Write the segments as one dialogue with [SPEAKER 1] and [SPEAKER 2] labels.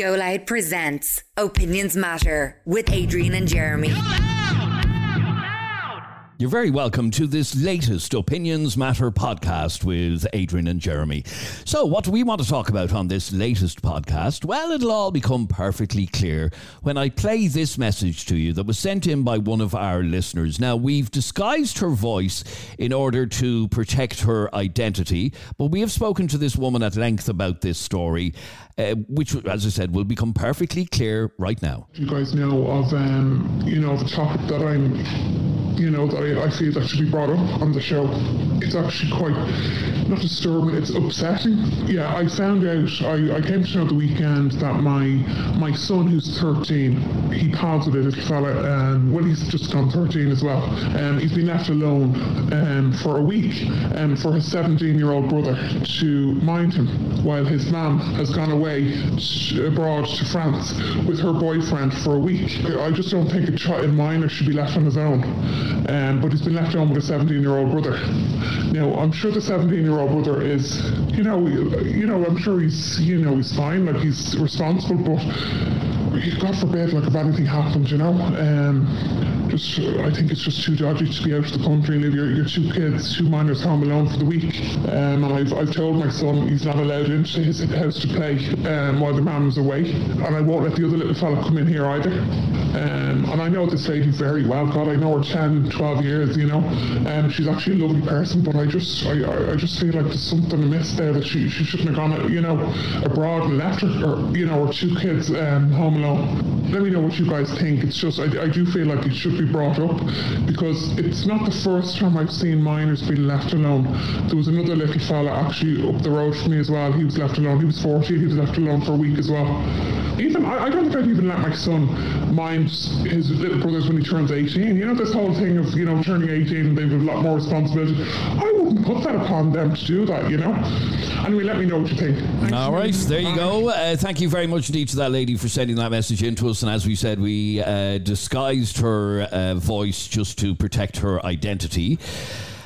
[SPEAKER 1] Go Loud presents Opinions Matter with Adrian and Jeremy.
[SPEAKER 2] You're very welcome to this latest Opinions Matter podcast with Adrian and Jeremy. So, what do we want to talk about on this latest podcast? Well, it'll all become perfectly clear when I play this message to you that was sent in by one of our listeners. Now, we've disguised her voice in order to protect her identity, but we have spoken to this woman at length about this story, uh, which, as I said, will become perfectly clear right now.
[SPEAKER 3] You guys know of, um, you know, the topic that I'm, you know, that I, I feel that should be brought up on the show. It's actually quite, not disturbing, it's upsetting. Yeah, I found out, I, I came to know the weekend that my my son, who's 13, he with a little fella, and well, he's just gone 13 as well. Um, he's been left alone um, for a week um, for his 17 year old brother to mind him while his mum has gone away to, abroad to France with her boyfriend for a week. I just don't think a child minor should be left on his own. Um, but he's been left home with a 17 year old brother. Now, I'm sure the 17 year old brother is, you know, you know, I'm sure he's, you know, he's fine, like he's responsible, but God forbid, like if anything happens, you know, um, just I think it's just too dodgy to be out of the country and leave your, your two kids, two minors home alone for the week. Um, and I've, I've told my son he's not allowed into his house to play um, while the mum's away, and I won't let the other little fella come in here either. Um, and I know this lady very well. God, I know her 10, 12 years, you know. Um, she's actually a lovely person, but I just, I, I just feel like there's something amiss there that she, she shouldn't have gone, you know, abroad and left her, or, you know, her two kids um, home alone. Let me know what you guys think. It's just, I, I do feel like it should be brought up because it's not the first time I've seen minors being left alone. There was another little fella actually up the road from me as well. He was left alone. He was 40. He was left alone for a week as well. Even I, I don't think I'd even let my son mind his little brothers when he turns 18. You know, this whole thing of, you know, turning 18 and they have a lot more responsibility. I wouldn't put that upon them to do that, you know. Anyway, let me know what you think. Thanks
[SPEAKER 2] All
[SPEAKER 3] a
[SPEAKER 2] right,
[SPEAKER 3] million.
[SPEAKER 2] there you go. Uh, thank you very much indeed to that lady for sending that message into us. And as we said, we uh, disguised her uh, voice just to protect her identity.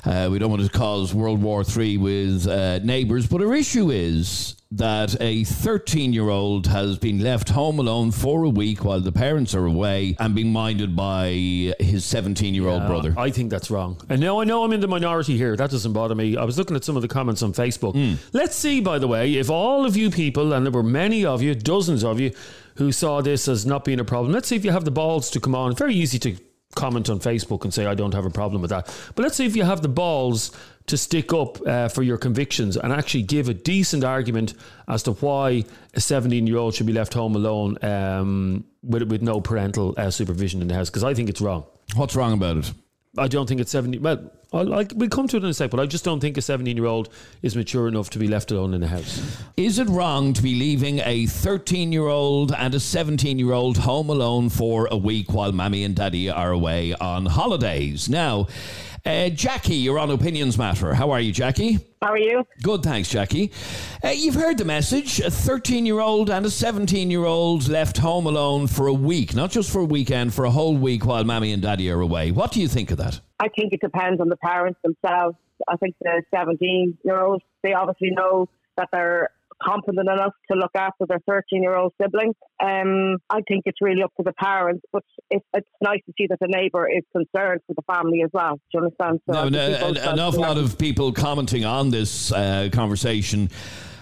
[SPEAKER 2] Uh, we don't want to cause World War III with uh, neighbours, but her issue is that a 13 year old has been left home alone for a week while the parents are away and being minded by his 17 year old brother.
[SPEAKER 4] I think that's wrong. And now I know I'm in the minority here. That doesn't bother me. I was looking at some of the comments on Facebook.
[SPEAKER 2] Hmm.
[SPEAKER 4] Let's see, by the way, if all of you people, and there were many of you, dozens of you, who saw this as not being a problem, let's see if you have the balls to come on. Very easy to comment on Facebook and say, I don't have a problem with that. But let's see if you have the balls to stick up uh, for your convictions and actually give a decent argument as to why a 17 year old should be left home alone um, with, with no parental uh, supervision in the house. Because I think it's wrong.
[SPEAKER 2] What's wrong about it?
[SPEAKER 4] I don't think it's 17. Well, I'll, I, we'll come to it in a sec, but I just don't think a 17 year old is mature enough to be left alone in the house.
[SPEAKER 2] Is it wrong to be leaving a 13 year old and a 17 year old home alone for a week while mammy and daddy are away on holidays? Now, uh, Jackie, you're on Opinions Matter. How are you, Jackie?
[SPEAKER 5] How are you?
[SPEAKER 2] Good, thanks, Jackie. Uh, you've heard the message. A 13 year old and a 17 year old left home alone for a week, not just for a weekend, for a whole week while mammy and daddy are away. What do you think of that?
[SPEAKER 5] I think it depends on the parents themselves. I think the 17 year olds, they obviously know that they're competent enough to look after their 13 year old sibling. Um, I think it's really up to the parents, but it's, it's nice to see that the neighbour is concerned for the family as well. Do you understand? So
[SPEAKER 2] Now,
[SPEAKER 5] I
[SPEAKER 2] an, an, awful lot of people commenting on this uh, conversation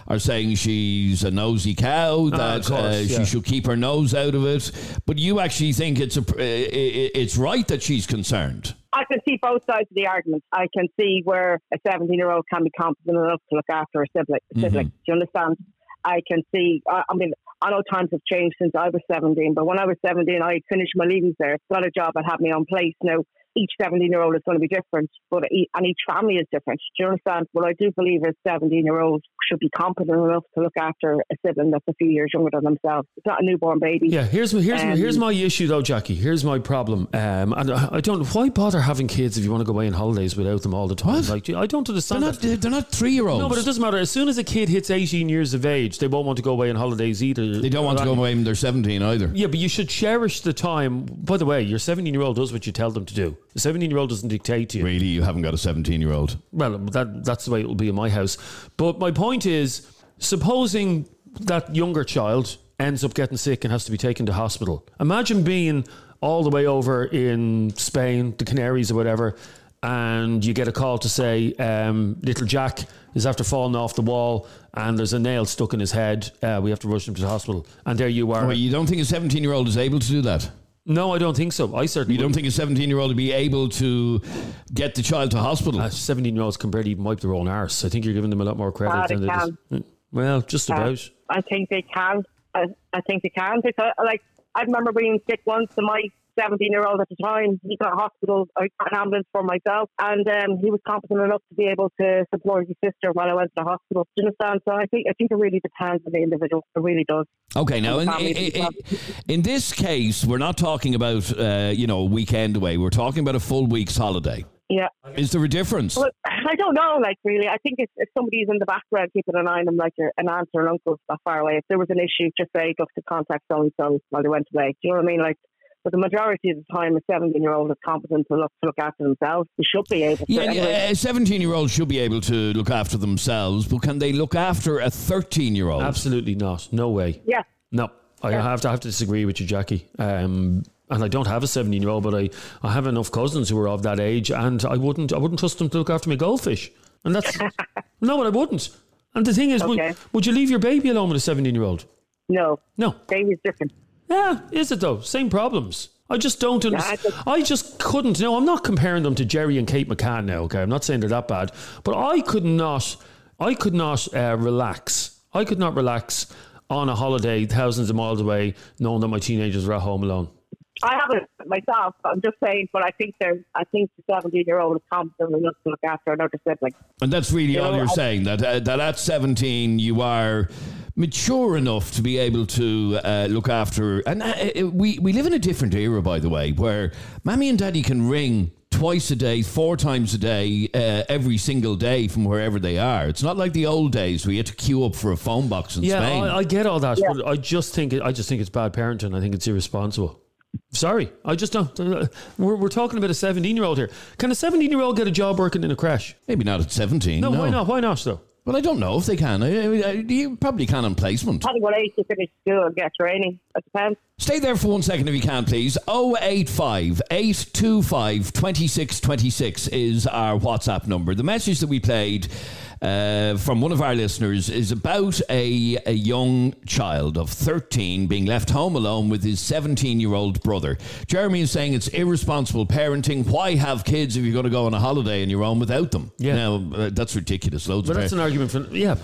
[SPEAKER 2] are saying she's a nosy cow, that
[SPEAKER 4] Ah, course,
[SPEAKER 2] uh, she
[SPEAKER 4] yeah.
[SPEAKER 2] should keep her nose out of it. But you actually think it's a, i- i- it's right that she's concerned.
[SPEAKER 5] I can see both sides of the argument. I can see where a 17 year old can be competent enough to look after a sibling. sibling. Do you understand? I can see, I, I mean, I know times have changed since I was 17, but when I was 17, I finished my leavings there, got a job that had me on place. Now, each 17 year old is going to be different, but e- and each family is different. Do you understand? But I do believe a 17 year old should be competent enough to look after a sibling that's a few years younger than themselves. It's not a newborn baby.
[SPEAKER 4] Yeah, here's here's
[SPEAKER 5] Um,
[SPEAKER 4] here's my issue though, Jackie. Here's my problem. Um, and I I don't. Why bother having kids if you want to go away on holidays without them all the time?
[SPEAKER 2] What?
[SPEAKER 4] Like, I don't
[SPEAKER 2] They're
[SPEAKER 4] understand.
[SPEAKER 2] not,
[SPEAKER 4] that.
[SPEAKER 2] they're not three year olds.
[SPEAKER 4] No, but it doesn't matter. As soon as a kid hits 18 years of age, they won't want to go away on holidays either.
[SPEAKER 2] They don't want to go away when they're 17 either.
[SPEAKER 4] Yeah, but you should cherish the time. By the way, your 17 year old does what you tell them to do. The 17 year old doesn't dictate to you.
[SPEAKER 2] Really, you haven't got a 17 year old.
[SPEAKER 4] Well, that that's the way it will be in my house. But my point is, supposing that younger child ends up getting sick and has to be taken to hospital. Imagine being all the way over in Spain, the Canaries or whatever, and you get a call to say um, little Jack is after falling off the wall and there's a nail stuck in his head. Uh, we have to rush him to the hospital. And there you are.
[SPEAKER 2] Well, you don't think a 17 year old is able to do that?
[SPEAKER 4] No, I don't think so. I certainly
[SPEAKER 2] You don't think a 17 year old would be able to get the child to hospital?
[SPEAKER 4] Uh, 17 year olds can barely even wipe their own arse. I think you're giving them a lot more credit
[SPEAKER 5] they
[SPEAKER 4] than they just- uh, Well, just uh, about.
[SPEAKER 5] I think they can. I, I think they can because, uh, like, I remember being sick once, and my 17 year old at the time, he got a hospital, I got an ambulance for myself, and um, he was competent enough to be able to support his sister while I went to the hospital. Do you understand? So I think I think it really depends on the individual. It really does.
[SPEAKER 2] Okay, now in, in, in, this case, we're not talking about uh, you know a weekend away. We're talking about a full week's holiday.
[SPEAKER 5] Yeah.
[SPEAKER 2] Is there a difference?
[SPEAKER 5] Well, I don't know, like, really. I think if, if somebody's in the background keeping an eye on them, like your, an aunt or an uncle that far away, if there was an issue, just say, look, to contact so and so while they went away. Do you know what I mean? Like, but the majority of the time, a 17 year old is competent to look, to look after themselves. They should be able to.
[SPEAKER 2] Yeah,
[SPEAKER 5] Anyway,
[SPEAKER 2] a 17 year old should be able to look after themselves, but can they look after a 13 year old?
[SPEAKER 4] Absolutely not. No way.
[SPEAKER 5] yeah.
[SPEAKER 4] No, I have to have to disagree with you, Jackie. Um, and I don't have a seventeen-year-old, but I, I have enough cousins who are of that age, and I wouldn't I wouldn't trust them to look after my goldfish. And that's no, but I wouldn't. And the thing is,
[SPEAKER 5] Okay.
[SPEAKER 4] would, would you leave your baby alone with a seventeen-year-old?
[SPEAKER 5] No.
[SPEAKER 4] No.
[SPEAKER 5] Baby's different.
[SPEAKER 4] Yeah, is it though? Same problems. I just don't
[SPEAKER 5] I
[SPEAKER 4] understand. I just couldn't. No, I'm not comparing them to Gerry and Kate McCann now. Okay, I'm not saying they're that bad, but I could not. I could not uh, relax. I could not relax on a holiday thousands of miles away, knowing that my teenagers were at home alone.
[SPEAKER 5] I haven't myself. I'm just saying, but I think they're. I think the 17 year old is competent enough to look after another sibling.
[SPEAKER 2] And that's really all
[SPEAKER 5] know,
[SPEAKER 2] you're
[SPEAKER 5] I-
[SPEAKER 2] saying that uh, that at 17 you are mature enough to be able to uh, look after. And uh, uh, we we live in a different era, by the way, where mammy and daddy can ring twice a day, four times a day, uh, every single day from wherever they are. It's not like the old days where you had to queue up for a phone box in
[SPEAKER 4] Yeah,
[SPEAKER 2] Spain.
[SPEAKER 4] I, I get all that, but I just think it, I just think it's bad parenting. I think it's irresponsible. Sorry, I just don't. uh, We're, we're talking about a 17 year old here. Can a 17 year old get a job working in a crèche?
[SPEAKER 2] Maybe not at 17.
[SPEAKER 4] No,
[SPEAKER 2] No,
[SPEAKER 4] why not? Why not, though?
[SPEAKER 2] Well, I don't know if they can. I, I, I- you probably can on placement.
[SPEAKER 5] Depending what age you finish school and get training, it depends.
[SPEAKER 2] Stay there for one second if you can, please. 085 825 2626 is our WhatsApp number. The message that we played uh, from one of our listeners is about a, a young child of 13 being left home alone with his 17 year old brother. Jeremy is saying it's irresponsible parenting. Why have kids if you're going to go on a holiday and you're home without them?
[SPEAKER 4] Yeah.
[SPEAKER 2] Now, uh, that's ridiculous. Loads
[SPEAKER 4] But
[SPEAKER 2] of
[SPEAKER 4] that's
[SPEAKER 2] par-
[SPEAKER 4] an argument for yeah.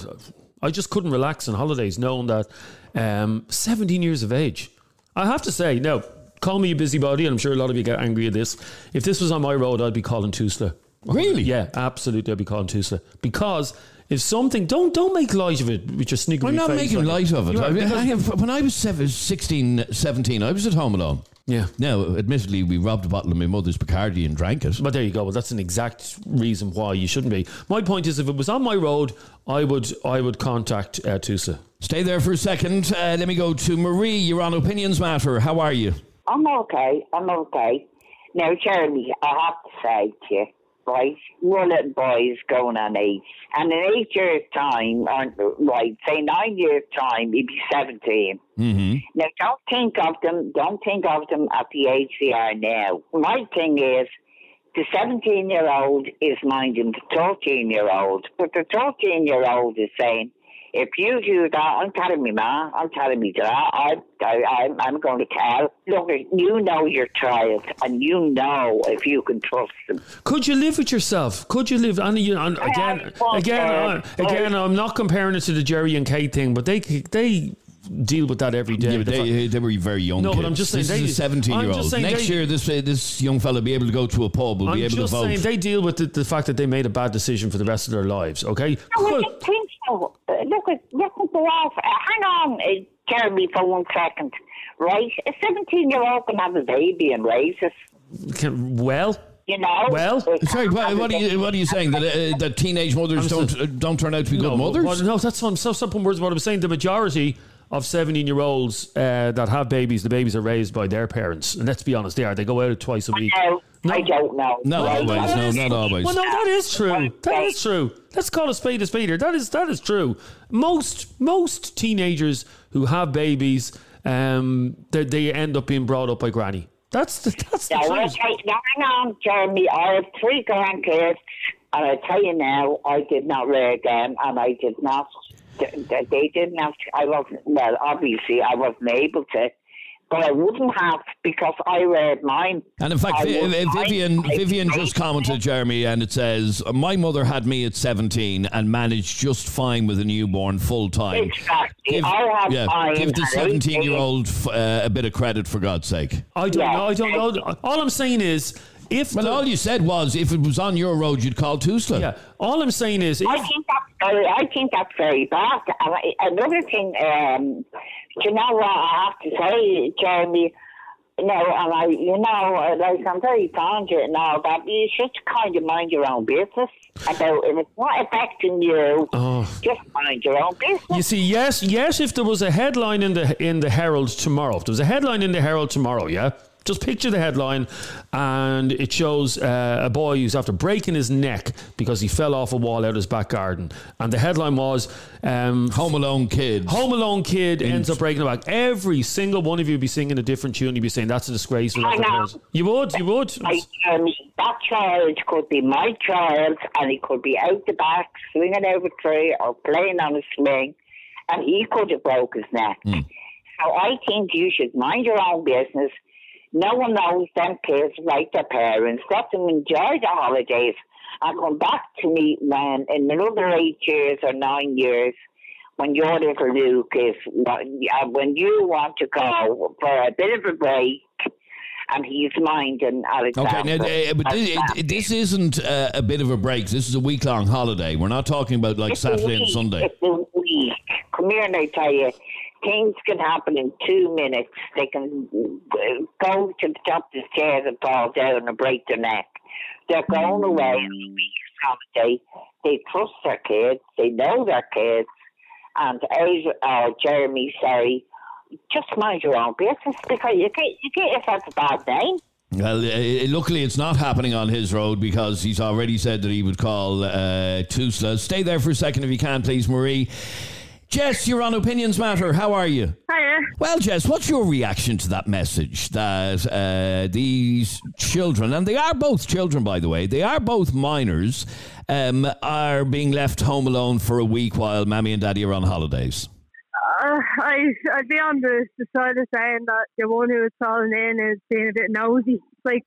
[SPEAKER 4] I just couldn't relax on holidays knowing that um, 17 years of age. I have to say, now call me a busybody, and I'm sure a lot of you get angry at this. If this was on my road, I'd be calling Tusla.
[SPEAKER 2] Really?
[SPEAKER 4] Yeah, absolutely, I'd be calling Tusla because if something don't don't make light of it with your sniggery
[SPEAKER 2] I'm not
[SPEAKER 4] face
[SPEAKER 2] making
[SPEAKER 4] like-
[SPEAKER 2] light of it. I mean, I have, when I was seven, 16, 17, I was at home alone.
[SPEAKER 4] Yeah.
[SPEAKER 2] Now, admittedly, we robbed a bottle of my mother's Bacardi and drank it.
[SPEAKER 4] But there you go. Well, that's an exact reason why you shouldn't be. My point is, if it was on my road, I would I would contact uh, Tusla.
[SPEAKER 2] Stay there for a second. Uh, let me go to Marie. You're on Opinions Matter. How are you?
[SPEAKER 6] I'm okay. I'm okay. Now, Jeremy, I have to say to you, right, little boys going on eight. And in eight years' time, or, right, say nine years' time, he'd be 17.
[SPEAKER 2] Mm-hmm.
[SPEAKER 6] Now, don't think of them, don't think of them at the age they are now. My thing is, the 17 year old is minding the 13 year old, but the 13 year old is saying, if you do that, I'm telling me ma, I'm telling me that, I, I, I'm, I'm going to tell. Look, you know your child, and you know if you can trust them.
[SPEAKER 4] Could you live with yourself? Could you live? And, you, and again,
[SPEAKER 6] have
[SPEAKER 4] again, again, I'm not comparing it to the Gerry and Kate thing, but they they deal with that every day.
[SPEAKER 2] Yeah, but
[SPEAKER 4] The fa-
[SPEAKER 2] they, they were very young
[SPEAKER 4] No, but. I'm just saying
[SPEAKER 2] this
[SPEAKER 4] they-
[SPEAKER 2] is a 17 year old. Next
[SPEAKER 4] they-
[SPEAKER 2] year, this uh, this young fella will be able to go to a pub, will
[SPEAKER 4] I'm
[SPEAKER 2] be able to vote.
[SPEAKER 4] saying they deal with the, the fact that they made a bad decision for the rest of their lives. Okay,
[SPEAKER 6] No,
[SPEAKER 4] Could-
[SPEAKER 6] don't think so. Look, at, look at go off. Uh, hang on, uh, Jeremy, for one second. Right? A 17 year old can have a baby and raise it.
[SPEAKER 4] can, well,
[SPEAKER 6] You know?
[SPEAKER 4] Well,
[SPEAKER 2] Sorry, what, what, are you, what are you saying? That, uh, that teenage mothers
[SPEAKER 4] I'm
[SPEAKER 2] don't uh, don't turn out to be
[SPEAKER 4] no,
[SPEAKER 2] good mothers?
[SPEAKER 4] well, no, that's what I'm so simple words. What I'm saying, the majority of 17 year olds uh, that have babies, the babies are raised by their parents, and let's be honest, they are. They go out twice a week.
[SPEAKER 6] Now, I don't know.
[SPEAKER 2] Not
[SPEAKER 6] Right?
[SPEAKER 2] always. No, not always.
[SPEAKER 4] Well, no, that is true. That is true. Let's call a spade a spade here. That is that is true. Most most teenagers who have babies, um, they, they end up being brought up by granny. That's the that's the
[SPEAKER 6] Now,
[SPEAKER 4] truth.
[SPEAKER 6] okay, now, hang on, Jeremy. I have three grandkids, and I tell you now, I did not rear them, and I did not. They they didn't have. To, I wasn't. Well, obviously, I wasn't able to, but I wouldn't have because I read mine.
[SPEAKER 2] And in fact,
[SPEAKER 6] I
[SPEAKER 2] Vi- Vi- Vivian,
[SPEAKER 6] I- I-
[SPEAKER 2] Vivian just commented, Jeremy, and it says, "My mother had me at 17 and managed just fine with a newborn full time."
[SPEAKER 6] Exactly.
[SPEAKER 2] Give,
[SPEAKER 6] I have
[SPEAKER 2] yeah,
[SPEAKER 6] mine
[SPEAKER 2] give the 17 year old uh, a bit of credit for God's sake.
[SPEAKER 4] I don't
[SPEAKER 6] Yeah.
[SPEAKER 4] know. I don't know. All I'm saying is, if
[SPEAKER 2] Well,
[SPEAKER 4] the-
[SPEAKER 2] all you said was if it was on your road, you'd call Tusla.
[SPEAKER 4] yeah, all I'm saying is,
[SPEAKER 6] I think that's very, I think that's very bad. Another thing, um, do you know what I have to say, Jeremy? You know, and I, you know, like I'm very fond of it and all that. but You should kind of mind your own business about if it's not affecting you. Oh. Just mind your own business.
[SPEAKER 4] You see, yes, yes. If there was a headline in the in the Herald tomorrow, if there was a headline in the Herald tomorrow, yeah, just picture the headline, and it shows uh, a boy who's after breaking his neck because he fell off a wall out of his back garden, and the headline was um,
[SPEAKER 2] Home Alone Kid.
[SPEAKER 4] Home Alone kid ends up breaking the back. Every single one of you would be singing a different tune. You'd be saying that's a disgrace.
[SPEAKER 6] I know.
[SPEAKER 4] You would, you would.
[SPEAKER 6] Like, um, that child could be my child, and he could be out the back swinging over a tree or playing on a swing, and he could have broke his neck. So I think you should mind your own business. No one knows them kids like their parents. Let them enjoy the holidays and come back to me when in another eight years or nine years when your little Luke is uh, when you want to go for a bit of a break and he's minding Alexander.
[SPEAKER 2] Okay, now, uh, but this, it, this isn't uh, a bit of a break. This is a week long holiday. We're not talking about like
[SPEAKER 6] It's
[SPEAKER 2] Saturday and. Sunday.
[SPEAKER 6] It's a week. Come here and I tell you, things can happen in two minutes. They can uh, go to the top of the stairs and fall down and break their neck. They're going away on a holiday. They trust their kids. They know their kids. And as uh, Jeremy sorry, just mind your own business because you get you get yourself a bad name.
[SPEAKER 2] Well, uh, luckily it's not happening on his road because he's already said that he would call uh, Tusla. Stay there for a second if you can, please, Marie. Jess, you're on Opinions Matter. How are you?
[SPEAKER 5] Hiya.
[SPEAKER 2] Well, Jess, what's your reaction to that message that uh, these children, and they are both children, by the way, they are both minors, um, are being left home alone for a week while Mammy and Daddy are on holidays?
[SPEAKER 5] Uh, I, I'd be on the, the side of saying that the one who was calling in is being a bit nosy. Like,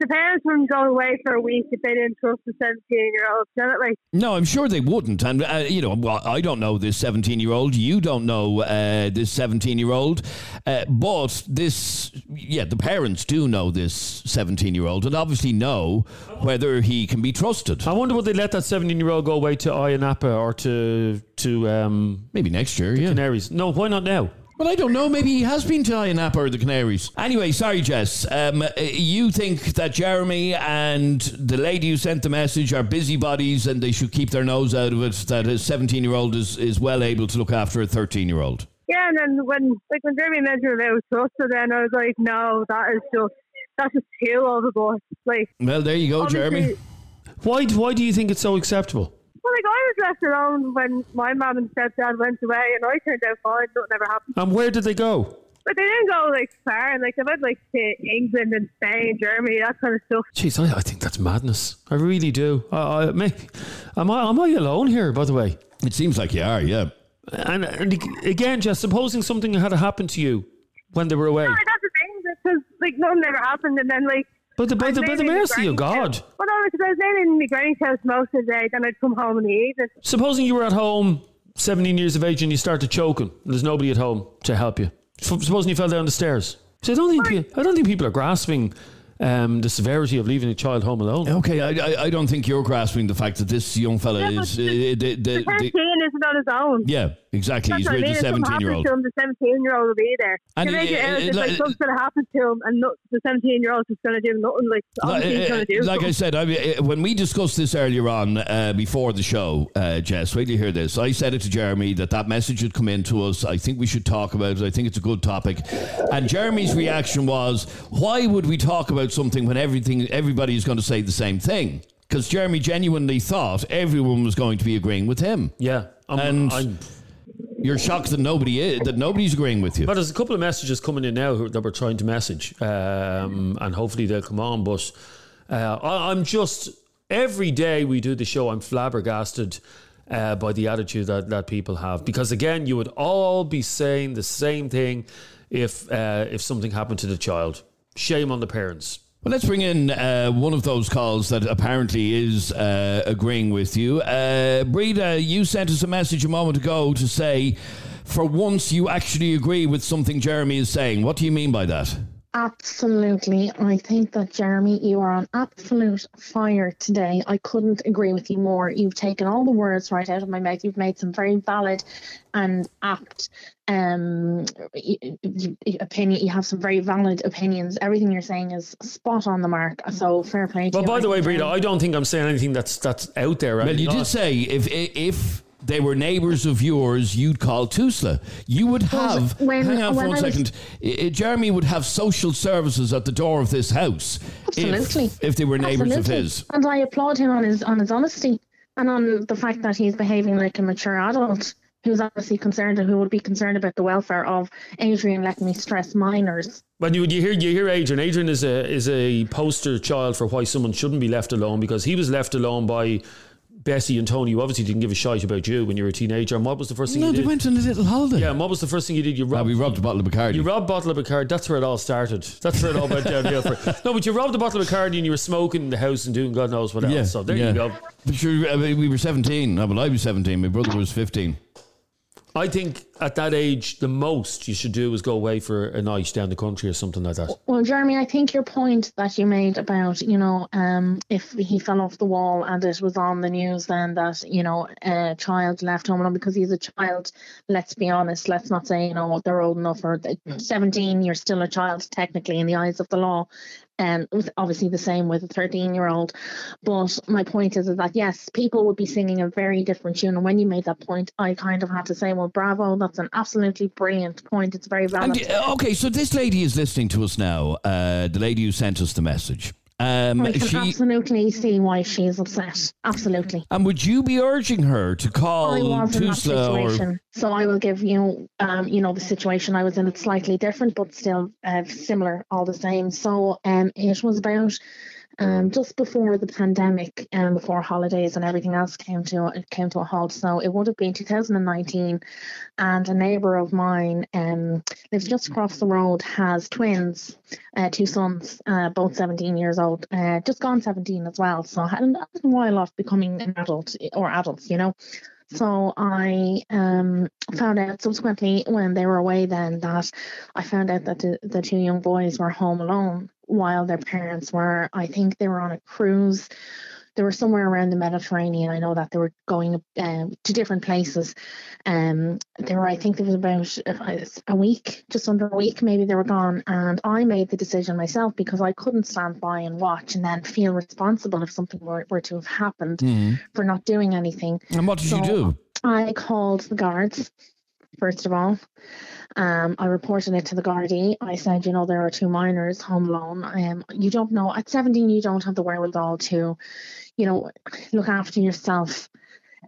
[SPEAKER 5] the parents wouldn't go away for a week if they didn't trust the 17 year old. You know, like,
[SPEAKER 2] No, I'm sure they wouldn't. And, uh, you know, well, I don't know this 17 year old. You don't know uh, this 17 year old. Uh, but this, yeah, the parents do know this 17 year old and obviously know whether he can be trusted.
[SPEAKER 4] I wonder would they let that 17 year old go away to Ayia Napa or to to um,
[SPEAKER 2] Maybe next year, yeah.
[SPEAKER 4] Canaries? No, why not now?
[SPEAKER 2] Well, I don't know. Maybe he has been to Ayia or the Canaries. Anyway, sorry, Jess. Um, uh, you think that Jeremy and the lady who sent the message are busybodies and they should keep their nose out of it, that a 17 year old is, is well able to look after a 13 year old.
[SPEAKER 5] yeah, and then when, like, when Jeremy mentioned about trust, so then I was like, no, that is just, that's just too overboard. Like,
[SPEAKER 2] Well, there you go, Jeremy.
[SPEAKER 4] Why why do you think it's so acceptable?
[SPEAKER 5] Well, like I was left alone when my mum and stepdad went away, and I turned out fine. Nothing ever happened.
[SPEAKER 4] And where did they go?
[SPEAKER 5] But they didn't go like far. and Like they went like to England and Spain, Germany, that kind of stuff.
[SPEAKER 4] Jeez, I, I think that's madness. I really do. I, I, may, am I am I alone here? By the way,
[SPEAKER 2] It seems like you are, yeah.
[SPEAKER 4] and, and again, just supposing something had happened to you when they were away.
[SPEAKER 5] No, that's the thing because like nothing ever happened, and then like.
[SPEAKER 4] But the, by
[SPEAKER 5] I'd
[SPEAKER 4] the, by
[SPEAKER 5] laid
[SPEAKER 4] the mercy of God.
[SPEAKER 5] house. Well, no, because I was laying in my granny's house most of the day, then I'd come home in the evening.
[SPEAKER 4] Supposing you were at home, 17 years of age, and you started choking, and there's nobody at home to help you. F- Supposing you fell down the stairs. So I don't think pe- I don't think people are grasping um, the severity of leaving a child home alone.
[SPEAKER 2] Okay, I, I, I don't think you're grasping the fact that this young fella
[SPEAKER 5] Yeah,
[SPEAKER 2] is.
[SPEAKER 5] the-
[SPEAKER 2] uh, the, the,
[SPEAKER 5] The
[SPEAKER 2] the,
[SPEAKER 5] 13 isn't on his own.
[SPEAKER 2] yeah. Exactly.
[SPEAKER 7] That's
[SPEAKER 2] He's
[SPEAKER 7] what I
[SPEAKER 2] with
[SPEAKER 7] mean.
[SPEAKER 2] a
[SPEAKER 7] If
[SPEAKER 2] 17 year old.
[SPEAKER 7] him, the 17 year old will be there.
[SPEAKER 2] And
[SPEAKER 7] And
[SPEAKER 2] it-
[SPEAKER 7] make it,
[SPEAKER 2] it-
[SPEAKER 7] like
[SPEAKER 2] like-
[SPEAKER 7] something's going to happen to him, and no, the 17 year old is going to do nothing. Like, obviously, he's going to do
[SPEAKER 2] like I said, I, uh, when we discussed this earlier on uh, before the show, uh, Jess, wait till you hear this. I said it to Jeremy that that message had come in to us. I think we should talk about it. I think it's a good topic. And Jeremy's reaction was, "Why would we talk about something when everything everybody is going to say the same thing?" Because Jeremy genuinely thought everyone was going to be agreeing with him.
[SPEAKER 4] Yeah. I'm,
[SPEAKER 2] And-
[SPEAKER 4] I'm,
[SPEAKER 2] You're shocked that nobody is, that nobody's agreeing with you.
[SPEAKER 4] but there's a couple of messages coming in now that we're trying to message, um, and hopefully they'll come on. But uh, I, I'm just every day we do the show, I'm flabbergasted uh, by the attitude that, that people have. Because again, you would all be saying the same thing if uh, if something happened to the child. Shame on the parents.
[SPEAKER 2] Well, let's bring in uh, one of those calls that apparently is uh, agreeing with you. Uh, Breda, you sent us a message a moment ago to say, for once you actually agree with something Jeremy is saying. What do you mean by that?
[SPEAKER 8] Absolutely. I think that, Jeremy, you are on absolute fire today. I couldn't agree with you more. You've taken all the words right out of my mouth. You've made some very valid and apt um, opinion. You have some very valid opinions. Everything you're saying is spot on the mark. So fair play to
[SPEAKER 4] Well,
[SPEAKER 8] you.
[SPEAKER 4] by
[SPEAKER 8] I
[SPEAKER 4] the way,
[SPEAKER 8] think,
[SPEAKER 4] Breda,
[SPEAKER 8] um,
[SPEAKER 4] I don't think I'm saying anything that's that's out there.
[SPEAKER 2] Well, you did say if if they were neighbours of yours, you'd call Tusla. You would have.
[SPEAKER 8] when-
[SPEAKER 2] hang on for
[SPEAKER 8] when
[SPEAKER 2] one
[SPEAKER 8] I was-
[SPEAKER 2] second. I- I- Jeremy would have social services at the door of this house.
[SPEAKER 8] Absolutely.
[SPEAKER 2] If, if they were neighbours of his.
[SPEAKER 8] And I applaud him on his on his honesty and on the fact that he's behaving like a mature adult who's obviously concerned and who would be concerned about the welfare of Adrian, let me stress, minors.
[SPEAKER 4] When you, you hear you hear Adrian, Adrian is a is a poster child for why someone shouldn't be left alone because he was left alone by Bessie and Tony, who obviously didn't give a shite about you when you were a teenager. And what was the first thing
[SPEAKER 2] No,
[SPEAKER 4] you
[SPEAKER 2] they
[SPEAKER 4] did?
[SPEAKER 2] went on a little holiday.
[SPEAKER 4] yeah, and what was the first thing you did? You robbed,
[SPEAKER 2] we robbed a bottle of Bacardi.
[SPEAKER 4] you robbed a bottle of Bacardi. That's where it all started. That's where it all went downhill. For, no, but you robbed a bottle of Bacardi and you were smoking in the house and doing God knows what else.
[SPEAKER 2] Yeah,
[SPEAKER 4] so there
[SPEAKER 2] yeah.
[SPEAKER 4] you go.
[SPEAKER 2] But sure, I mean, we were 17. No, well, I was 17. My brother was 15.
[SPEAKER 4] I think at that age, the most you should do is go away for a night down the country or something like that.
[SPEAKER 8] Well, Jeremy, I think your point that you made about, you know, um, if he fell off the wall and it was on the news, then that, you know, a child left home alone because he's a child. Let's be honest. Let's not say, you know, they're old enough or 17, you're still a child technically in the eyes of the law. And um, obviously the same with a 13 year old. But my point is, is that yes, people would be singing a very different tune. And when you made that point, I kind of had to say, well, bravo, that's an absolutely brilliant point. It's very valid.
[SPEAKER 2] And, uh, okay, so this lady is listening to us now. Uh, the lady who sent us the message. Um,
[SPEAKER 8] I can
[SPEAKER 2] she
[SPEAKER 8] absolutely see why she is upset. Absolutely.
[SPEAKER 2] and would you be urging her to call
[SPEAKER 8] I was in that
[SPEAKER 2] Tusla or
[SPEAKER 8] situation. So I will give you, um, you know, the situation I was in. It's slightly different, but still uh, similar, all the same. So um, it was about um, just before the pandemic and before holidays and everything else came to came to a halt. So it would have been 2019, and a neighbour of mine um, lives just across the road, has twins, uh, two sons, uh, both 17 years old, uh, just gone 17 as well. So had a a while off becoming an adult or adults, you know. So I um, found out subsequently when they were away then that I found out that the, the two young boys were home alone while their parents were, I think they were on a cruise. They were somewhere around the Mediterranean. I know that they were going um, to different places. Um, they were, I think, there was about uh, a week, just under a week, maybe they were gone. And I made the decision myself because I couldn't stand by and watch and then feel responsible if something were, were to have happened for not doing anything.
[SPEAKER 2] And what did you do?
[SPEAKER 8] I called the guards, first of all. Um, I reported it to the Gardaí. I said, you know, there are two minors home alone. Um, you don't know, at 17, you don't have the wherewithal to, you know, look after yourself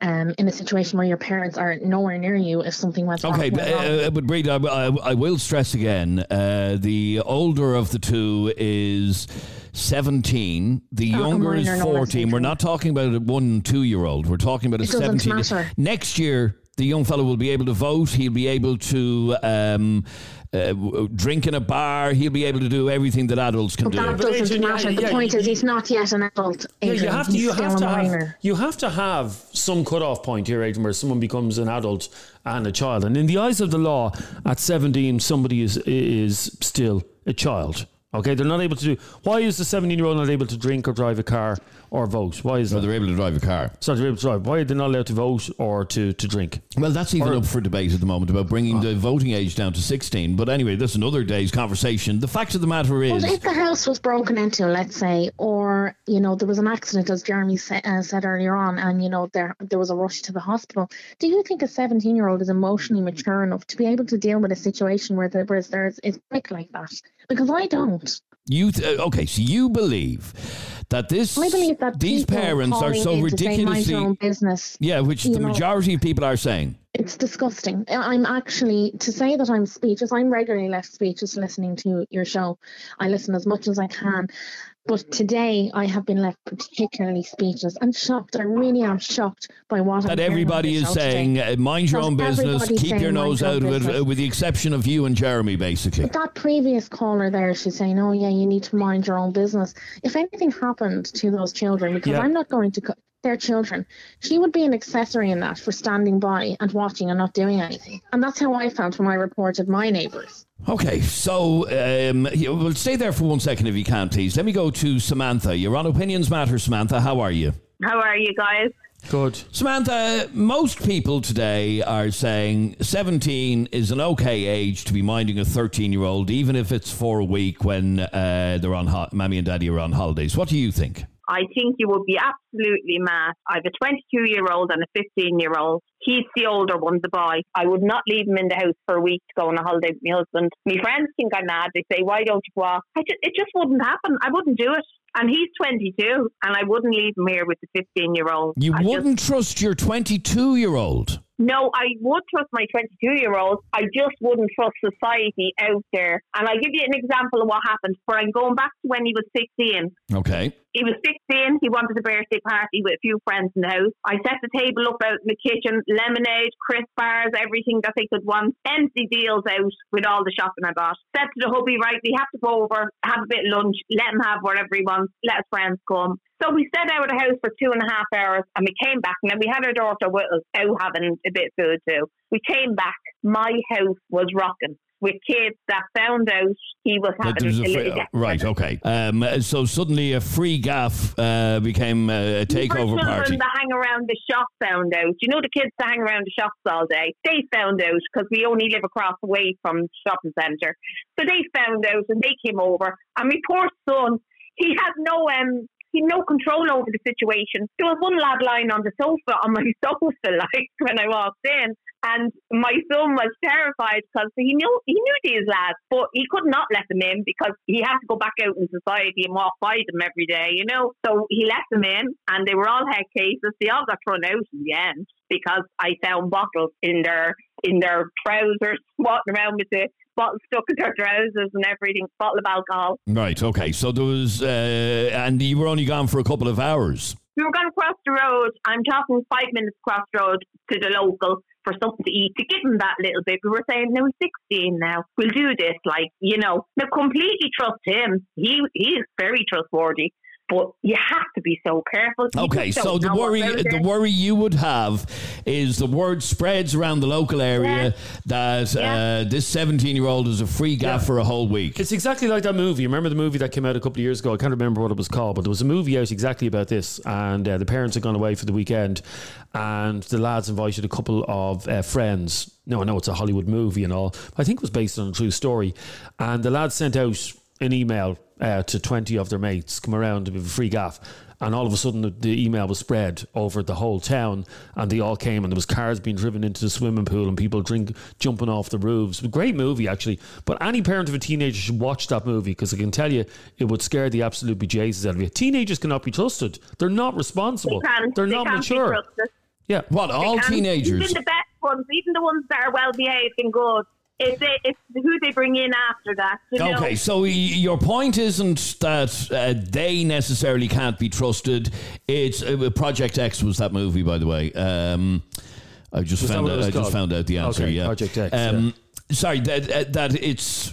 [SPEAKER 8] um, in a situation where your parents are nowhere near you if something went wrong.
[SPEAKER 2] Okay, but,
[SPEAKER 8] wrong.
[SPEAKER 2] uh, but Breed, I, I, I will stress again uh, the older of the two is 17, the
[SPEAKER 8] Uh,
[SPEAKER 2] younger is
[SPEAKER 8] minor, no
[SPEAKER 2] 14.
[SPEAKER 8] than
[SPEAKER 2] We're not talking about a one, two year old. We're talking about a
[SPEAKER 8] It doesn't
[SPEAKER 2] 17.
[SPEAKER 8] matter.
[SPEAKER 2] Next year, the young fellow will be able to vote. He'll be able to um, uh, drink in a bar. He'll be able to do everything that adults can
[SPEAKER 8] But that
[SPEAKER 2] do.
[SPEAKER 4] But
[SPEAKER 8] doesn't
[SPEAKER 4] Adrian,
[SPEAKER 8] matter. The
[SPEAKER 4] yeah,
[SPEAKER 8] point
[SPEAKER 4] you-
[SPEAKER 8] is, he's not yet an adult.
[SPEAKER 4] Yeah, you have to.
[SPEAKER 8] He's
[SPEAKER 4] You have
[SPEAKER 8] a
[SPEAKER 4] to have. You have to have some cutoff point here, Aidan, where someone becomes an adult and a child. And in the eyes of the law, at seventeen, somebody is is still a child. Okay, they're not able to do. Why is the 17 year old not able to drink or drive a car or vote? Why is
[SPEAKER 2] So
[SPEAKER 4] that?
[SPEAKER 2] they're able to drive a car.
[SPEAKER 4] So they're able to drive. Why are they not allowed to vote or to, to drink?
[SPEAKER 2] Well, that's even
[SPEAKER 4] Or-
[SPEAKER 2] up for debate at the moment about bringing the voting age down to 16. But anyway, that's another day's conversation. The fact of the matter is.
[SPEAKER 8] But if the house was broken into, let's say, or you know there was an accident, as Jeremy sa- uh, said earlier on, and you know there there was a rush to the hospital, do you think a seventeen year old is emotionally mature enough to be able to deal with a situation where the, where there's is quick like that? Because I don't.
[SPEAKER 2] You th- uh, okay? So you believe that this
[SPEAKER 8] I believe that
[SPEAKER 2] these parents are so
[SPEAKER 8] in to say, mind
[SPEAKER 2] ridiculously
[SPEAKER 8] own business.
[SPEAKER 2] yeah, which the
[SPEAKER 8] know,
[SPEAKER 2] majority of people are saying.
[SPEAKER 8] It's disgusting. I'm actually to say that I'm speechless. I'm regularly left speechless listening to your show. I listen as much as I can, but today I have been left particularly speechless and shocked. I really am shocked by what I'm
[SPEAKER 2] That
[SPEAKER 8] on
[SPEAKER 2] everybody is
[SPEAKER 8] show today.
[SPEAKER 2] saying, uh, mind your
[SPEAKER 8] That
[SPEAKER 2] own business, keep your nose out of it, with the exception of you and Jeremy, basically.
[SPEAKER 8] But that previous caller there, she's saying, "Oh yeah, you need to mind your own business." If anything happened to those children, because
[SPEAKER 4] Yeah.
[SPEAKER 8] I'm not going to, co- their children, she would be an accessory in that for standing by and watching and not doing anything. And that's how I felt when I reported my neighbours.
[SPEAKER 2] Okay, so um, you- we'll stay there for one second if you can, please. Let me go to Samantha. You're on Opinions Matter, Samantha. How are you?
[SPEAKER 7] How are you guys?
[SPEAKER 4] Good.
[SPEAKER 2] Samantha, most people today are saying 17 is an okay age to be minding a 13 year old, even if it's for a week when uh, they're on ho- mommy and daddy are on holidays. What do you think?
[SPEAKER 7] I think you would be absolutely mad. I have a 22 year old and a 15 year old. He's the older one, the boy. I would not leave him in the house for a week to go on a holiday with my husband. My friends think I'm mad. They say, why don't you go off? I just, it just wouldn't happen. I wouldn't do it. And he's 22, and I wouldn't leave him here with the 15 year old.
[SPEAKER 2] You
[SPEAKER 7] I
[SPEAKER 2] wouldn't trust your 22 year old.
[SPEAKER 7] No, I would trust my 22 year old. I just wouldn't trust society out there. And I'll give you an example of what happened. For I'm going back to when he was 16.
[SPEAKER 2] Okay.
[SPEAKER 7] He was 16. He wanted a birthday party with a few friends in the house. I set the table up out in the kitchen, lemonade, crisp bars, everything that they could want. Empty deals out with all the shopping I bought. Said to the hubby, right, we have to go over, have a bit of lunch, let him have whatever he wants, let his friends come. So we set out of the house for two and a half hours and we came back and then we had our daughter with us out having a bit of food too. We came back. My house was rocking with kids that found out he was having a,
[SPEAKER 2] a
[SPEAKER 7] little
[SPEAKER 2] free- right, okay. Um, so suddenly a free gaff uh, became a takeover
[SPEAKER 7] children
[SPEAKER 2] party.
[SPEAKER 7] that hang around the shop found out. You know the kids that hang around the shops all day. They found out because we only live across the way from the shopping centre. So they found out and they came over. And my poor son, he had no um. He no control over the situation. There was one lad lying on the sofa on my sofa, like when I walked in, and my son was terrified because he knew he knew these lads, but he could not let them in because he had to go back out in society and walk by them every day, you know. So he let them in, and they were all head cases. They all got thrown out in the end because I found bottles in their in their trousers, walking around with the bottle stuck in their trousers and everything, bottle of alcohol.
[SPEAKER 2] Right, okay. So there was, uh, and you were only gone for a couple of hours.
[SPEAKER 7] We were going across the road. I'm talking five minutes across the road to the local for something to eat to give him that little bit. We were saying, no, he's 16 now. We'll do this. Like, you know, now completely trust him. He, he is very trustworthy. But you have to be so careful. You
[SPEAKER 2] Okay, so the worry the worry you would have is the word spreads around the local area that uh, this seventeen-year-old is a free gaff
[SPEAKER 4] Yeah.
[SPEAKER 2] for a whole week.
[SPEAKER 4] It's exactly like that movie. Remember the movie that came out a couple of years ago? I can't remember what it was called, but there was a movie out exactly about this. And uh, the parents had gone away for the weekend, and the lads invited a couple of uh, friends. No, I know it's a Hollywood movie and all. But I think it was based on a true story. And the lads sent out an email uh, to 20 of their mates, come around with a free gaff. And all of a sudden, the, the email was spread over the whole town, and they all came, and there was cars being driven into the swimming pool, and people drink jumping off the roofs. Great movie, actually. But any parent of a teenager should watch that movie because I can tell you, it would scare the absolute bejesus out of you. Teenagers cannot be trusted; they're not responsible.
[SPEAKER 7] They can't-
[SPEAKER 4] They're
[SPEAKER 7] they
[SPEAKER 4] not
[SPEAKER 7] can't
[SPEAKER 4] mature.
[SPEAKER 7] trusted.
[SPEAKER 4] Yeah,
[SPEAKER 2] what all
[SPEAKER 7] And
[SPEAKER 2] teenagers?
[SPEAKER 7] Even the best ones, even the ones that are well behaved and good, it's, it's who they bring in after that. You know?
[SPEAKER 2] Okay, so y- your point isn't that uh, they necessarily can't be trusted. It's uh, Project X was that movie, by the way. Um, I just
[SPEAKER 4] Was
[SPEAKER 2] found out,
[SPEAKER 4] was
[SPEAKER 2] I just found out the answer.
[SPEAKER 4] Okay,
[SPEAKER 2] yeah,
[SPEAKER 4] Project X,
[SPEAKER 2] Um, Sorry, that uh, that it's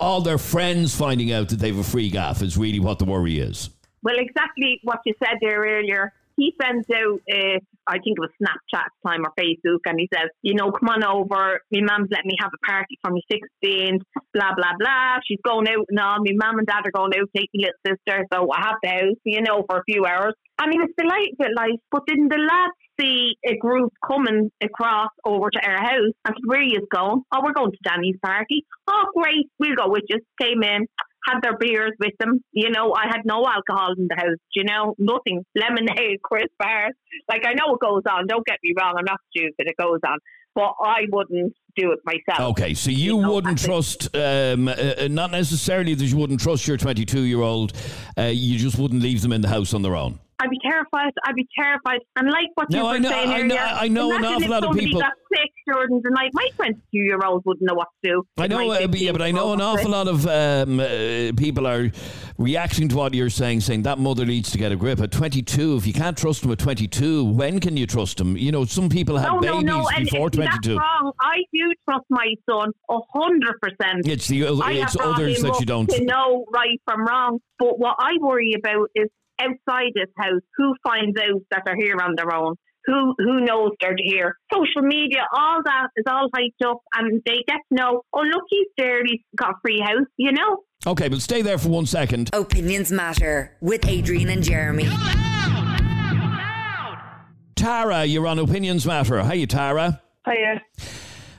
[SPEAKER 2] all their friends finding out that they have a free gaff is really what the worry is.
[SPEAKER 7] Well, exactly what you said there earlier. He sends out, uh, I think it was Snapchat time or Facebook, and he says, you know, come on over. My mum's letting me have a party for my 16th, blah, blah, blah. She's going out and. My mum and dad are going out, take my little sister. So I have the house, you know, for a few hours. I mean, it's delightful, like, but didn't the lads see a group coming across over to our house and said, where are you going? Oh, we're going to Danny's party. Oh, great, we'll go with you. Came in, had their beers with them. You know, I had no alcohol in the house, you know, nothing. Lemonade, crisp bars. Like, I know it goes on. Don't get me wrong. I'm not stupid. It goes on. But I wouldn't do it myself.
[SPEAKER 2] Okay, so you,
[SPEAKER 7] You know,
[SPEAKER 2] wouldn't trust, um, uh, uh, not necessarily that you wouldn't trust your 22 year old, uh, you just wouldn't leave them in the house on their own.
[SPEAKER 7] I'd be terrified. I'd be terrified. And like what
[SPEAKER 2] No,
[SPEAKER 7] you were
[SPEAKER 2] I know-
[SPEAKER 7] saying
[SPEAKER 2] I know-
[SPEAKER 7] earlier,
[SPEAKER 2] I know an awful lot of people-
[SPEAKER 7] got sick during the night. My 22 year old wouldn't know what to do.
[SPEAKER 2] I know, uh, but yeah, but I know an awful lot of um, uh, people are reacting to what you're saying, saying that mother needs to get a grip. At 22, if you can't trust them at 22, when can you trust them? You know, some people have
[SPEAKER 7] No, no,
[SPEAKER 2] babies
[SPEAKER 7] no. And
[SPEAKER 2] before
[SPEAKER 7] 22. that's wrong. I do trust my son a hundred percent.
[SPEAKER 2] It's the oth-
[SPEAKER 7] I have
[SPEAKER 2] it's others that you don't.
[SPEAKER 7] to know right from wrong. But what I worry about is outside this house, who finds out that they're here on their own? Who who knows they're here? Social media, all that is all hyped up, and they get to know. Oh, look, he's there. He's got a free house. You know.
[SPEAKER 2] Okay, but stay there for one second.
[SPEAKER 1] Opinions Matter with Adrian and Jeremy.
[SPEAKER 2] Tara, you're on Opinions Matter. How you, Tara.
[SPEAKER 9] Hiya.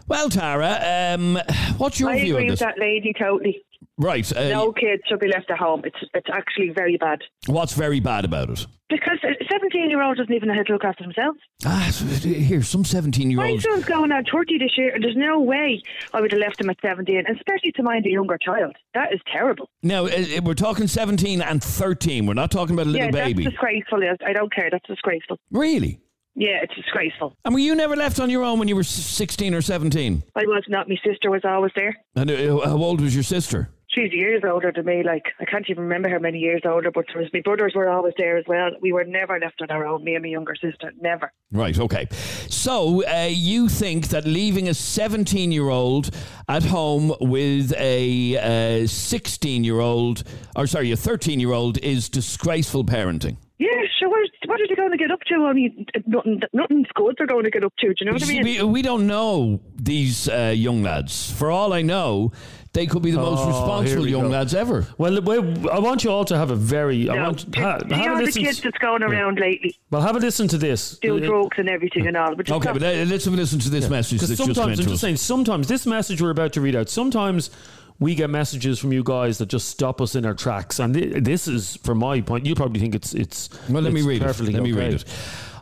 [SPEAKER 2] Well, Tara, um, what's your
[SPEAKER 9] I
[SPEAKER 2] view
[SPEAKER 9] agree
[SPEAKER 2] on
[SPEAKER 9] with that lady totally.
[SPEAKER 2] Right. Uh,
[SPEAKER 9] No kids should be left at home. It's it's actually very bad.
[SPEAKER 2] What's very bad about it?
[SPEAKER 9] Because a 17 year old doesn't even know how to look after themselves.
[SPEAKER 2] Ah, so here, some 17 year olds.
[SPEAKER 9] My son's going on 30 this year, and there's no way I would have left him at 17, especially to mind a younger child. That is terrible.
[SPEAKER 2] Now, uh, uh, we're talking 17 and 13. We're not talking about a little
[SPEAKER 9] yeah,
[SPEAKER 2] baby.
[SPEAKER 9] that's disgraceful. I don't care. That's disgraceful.
[SPEAKER 2] Really?
[SPEAKER 9] Yeah, it's disgraceful.
[SPEAKER 2] And were you never left on your own when you were 16 or 17?
[SPEAKER 9] I was not. My sister was always there.
[SPEAKER 2] And uh, how old was your sister?
[SPEAKER 9] She's years older than me. Like I can't even remember how many years older. But there was, my brothers were always there as well. We were never left on our own. Me and my younger sister, never.
[SPEAKER 2] Right, okay. So uh, you think that leaving a 17 year old at home with a 16 year old, or sorry, a 13 year old is disgraceful parenting?
[SPEAKER 9] Yeah, sure. What are they going to get up to? I mean, nothing, nothing's good. They're going to get up to. Do you know what I
[SPEAKER 2] See,
[SPEAKER 9] mean?
[SPEAKER 2] we, we don't know these uh, young lads. For all I know, they could be the most
[SPEAKER 4] Oh,
[SPEAKER 2] responsible young
[SPEAKER 4] go.
[SPEAKER 2] lads ever.
[SPEAKER 4] Well, well, I want you all to have a very. I
[SPEAKER 9] No.
[SPEAKER 4] want
[SPEAKER 9] Do-
[SPEAKER 4] ha,
[SPEAKER 9] do you
[SPEAKER 4] have a
[SPEAKER 9] know the
[SPEAKER 4] listen.
[SPEAKER 9] kids that's going around lately?
[SPEAKER 4] well, have a listen to this.
[SPEAKER 9] Do
[SPEAKER 4] Uh,
[SPEAKER 9] drugs and everything and all. But
[SPEAKER 2] Okay, but uh, let's have a listen to this message
[SPEAKER 4] Because
[SPEAKER 2] that's just
[SPEAKER 4] sometimes, I'm just
[SPEAKER 2] us.
[SPEAKER 4] saying, sometimes this message we're about to read out, sometimes we get messages from you guys that just stop us in our tracks. And thi- this is, from my point, you probably think it's it's.
[SPEAKER 2] Well, let me read it.
[SPEAKER 4] perfectly
[SPEAKER 2] Let me read it.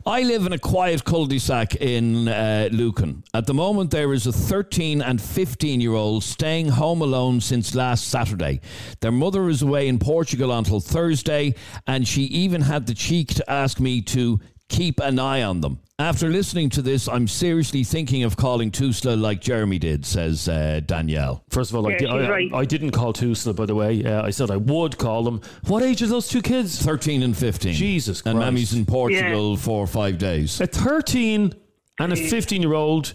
[SPEAKER 2] I live in a quiet cul-de-sac in uh, Lucan. At the moment, there is a 13 and 15 year old staying home alone since last Saturday. Their mother is away in Portugal until Thursday, and she even had the cheek to ask me to keep an eye on them. After listening to this, I'm seriously thinking of calling Tusla like Jeremy did, says uh, Danielle.
[SPEAKER 4] First of all, I,
[SPEAKER 9] Yeah,
[SPEAKER 4] di- I,
[SPEAKER 9] right.
[SPEAKER 4] I didn't call Tusla, by the way. Uh, I said I would call them. What age are those two kids?
[SPEAKER 2] 13 and 15.
[SPEAKER 4] Jesus Christ.
[SPEAKER 2] And
[SPEAKER 4] Christ.
[SPEAKER 2] Mammy's in Portugal for five days.
[SPEAKER 4] A 13 and a 15 year old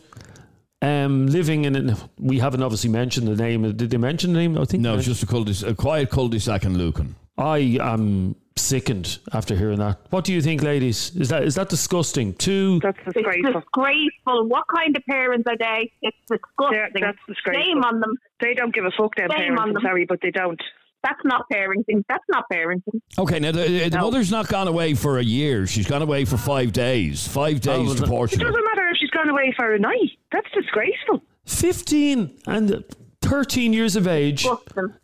[SPEAKER 4] um, living in. An, we haven't obviously mentioned the name. Did they mention the name? I think
[SPEAKER 2] No, it's just a, cul-de- a quiet cul-de-sac in Lucan.
[SPEAKER 4] I am sickened after hearing that. What do you think, ladies? Is that is that disgusting? Two.
[SPEAKER 9] That's
[SPEAKER 7] It's
[SPEAKER 9] disgraceful.
[SPEAKER 7] disgraceful. What kind of parents are they? It's disgusting.
[SPEAKER 9] Yeah, that's disgraceful.
[SPEAKER 7] Shame on them.
[SPEAKER 9] They don't give a fuck, them
[SPEAKER 7] Shame
[SPEAKER 9] parents.
[SPEAKER 7] on them.
[SPEAKER 9] sorry, but they don't.
[SPEAKER 7] That's not parenting. That's not parenting.
[SPEAKER 2] Okay, now the, the
[SPEAKER 7] No.
[SPEAKER 2] mother's not gone away for a year. She's gone away for five days. Five days oh,
[SPEAKER 4] well,
[SPEAKER 2] to
[SPEAKER 4] that-
[SPEAKER 9] It doesn't matter if she's gone away for a night. That's disgraceful.
[SPEAKER 4] 15 and 13 years of age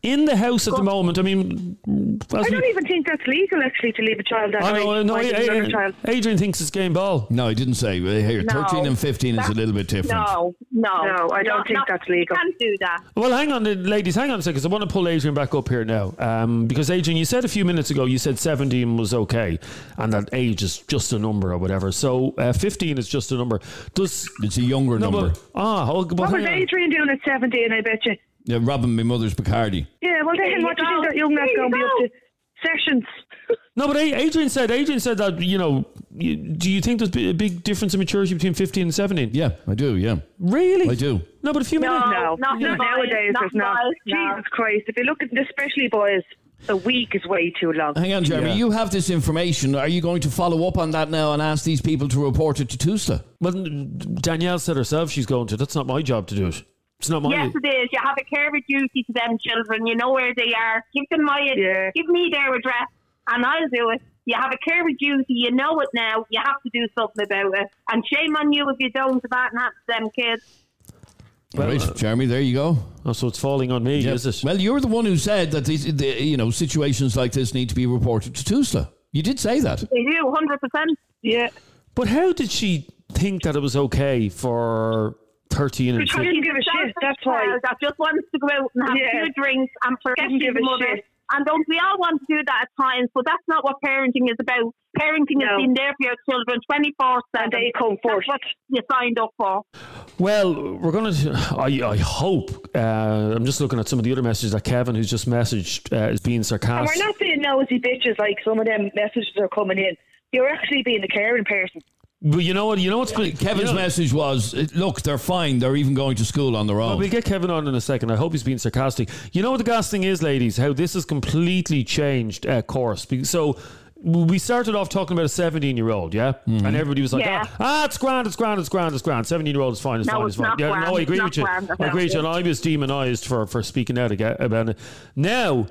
[SPEAKER 4] in the house at the moment. I mean,
[SPEAKER 9] I don't even think that's legal, actually, to leave a child that
[SPEAKER 4] I know,
[SPEAKER 9] night.
[SPEAKER 4] no,
[SPEAKER 9] minding
[SPEAKER 4] I- I-
[SPEAKER 9] child.
[SPEAKER 4] Adrian thinks it's game ball.
[SPEAKER 2] No, I didn't say. Here,
[SPEAKER 7] No.
[SPEAKER 2] 13 and 15 is a
[SPEAKER 7] That's-
[SPEAKER 2] little bit different.
[SPEAKER 7] No, no,
[SPEAKER 9] No, I don't think that's legal.
[SPEAKER 7] You can't do that.
[SPEAKER 4] Well, hang on, uh, ladies, hang on a second. 'cause I want to pull Adrian back up here now. Um, because, Adrian, you said a few minutes ago, you said 17 was okay and that age is just a number or whatever. So uh, 15 is just a number. Does.
[SPEAKER 2] It's a younger
[SPEAKER 4] No,
[SPEAKER 2] number.
[SPEAKER 4] but, ah, oh, but
[SPEAKER 9] What was
[SPEAKER 4] hang on.
[SPEAKER 9] Adrian doing at 17, I bet you?
[SPEAKER 2] Yeah, robbing my mother's Bacardi.
[SPEAKER 9] Yeah, well, then what do you think that young lad's
[SPEAKER 7] There
[SPEAKER 9] going to be up to? Sessions.
[SPEAKER 4] No, but Adrian said, Adrian said that, you know, you, do you think there's a big difference in maturity between 15 and 17?
[SPEAKER 2] Yeah, I do, yeah.
[SPEAKER 4] Really?
[SPEAKER 2] I do.
[SPEAKER 4] No, but a few
[SPEAKER 7] No.
[SPEAKER 4] minutes.
[SPEAKER 9] No,
[SPEAKER 7] not
[SPEAKER 9] not nowadays.
[SPEAKER 7] not
[SPEAKER 9] there's not.
[SPEAKER 7] boys, no.
[SPEAKER 9] Jesus Christ! If you look at, especially boys, A week is way too long.
[SPEAKER 2] Hang on, Jeremy.
[SPEAKER 4] Yeah.
[SPEAKER 2] You have this information. Are you going to follow up on that now and ask these people to report it to TUSLA?
[SPEAKER 4] Well, Danielle said herself she's going to. That's not my job to do it. It's not my.
[SPEAKER 7] Yes, it is. You have a care of duty to them children. You know where they are. Give them my,
[SPEAKER 9] Yeah.
[SPEAKER 7] give me their address, and I'll do it. You have a care of duty. You know it now. You have to do something about it. And shame on you if you don't. About that happens to them kids.
[SPEAKER 2] All right, Jeremy, there you go.
[SPEAKER 4] Oh, so it's falling on me, is it?
[SPEAKER 2] Well, you're the one who said that these, the, you know situations like this need to be reported to TUSLA. You did say that.
[SPEAKER 7] They do, hundred percent.
[SPEAKER 9] Yeah.
[SPEAKER 4] But how did she think that it was okay for 13 and
[SPEAKER 9] Because
[SPEAKER 4] 15?
[SPEAKER 9] didn't give a shit, that's why.
[SPEAKER 7] That just wants to go out and have
[SPEAKER 9] Yeah.
[SPEAKER 7] a few drinks and forget
[SPEAKER 9] Didn't give
[SPEAKER 7] a
[SPEAKER 9] a
[SPEAKER 7] mother.
[SPEAKER 9] shit.
[SPEAKER 7] And don't we all want to do that at times? But that's not what parenting is about. Parenting
[SPEAKER 9] No.
[SPEAKER 7] is being there for your children twenty four seven.
[SPEAKER 9] And they come first.
[SPEAKER 7] That's what you signed up for.
[SPEAKER 4] Well, we're going to. I, I hope. Uh, I'm just looking at some of the other messages that Kevin, who's just messaged, uh, is being
[SPEAKER 9] And
[SPEAKER 4] sarcastic.
[SPEAKER 9] we're not being nosy bitches like some of them messages are coming in. You're actually being a caring person.
[SPEAKER 4] But you know what? You know what's been,
[SPEAKER 2] Kevin's
[SPEAKER 4] you know,
[SPEAKER 2] message was, "Look, they're fine. They're even going to school on their own."
[SPEAKER 4] Well, we'll get Kevin on in a second. I hope he's being sarcastic. You know what the gas thing is, ladies? How this has completely changed uh, course. So we started off talking about a 17 year old, yeah? And everybody was like,
[SPEAKER 7] Yeah.
[SPEAKER 4] ah, ah, it's grand, it's grand, it's grand, it's grand. 17 year old is fine, it's
[SPEAKER 7] No,
[SPEAKER 4] fine,
[SPEAKER 7] it's
[SPEAKER 4] it's fine.
[SPEAKER 7] not
[SPEAKER 4] Yeah,
[SPEAKER 7] grand,
[SPEAKER 4] no, I agree
[SPEAKER 7] not
[SPEAKER 4] with you.
[SPEAKER 7] grand,
[SPEAKER 4] I agree with you. And I was demonized for, for speaking out aga- about it. Now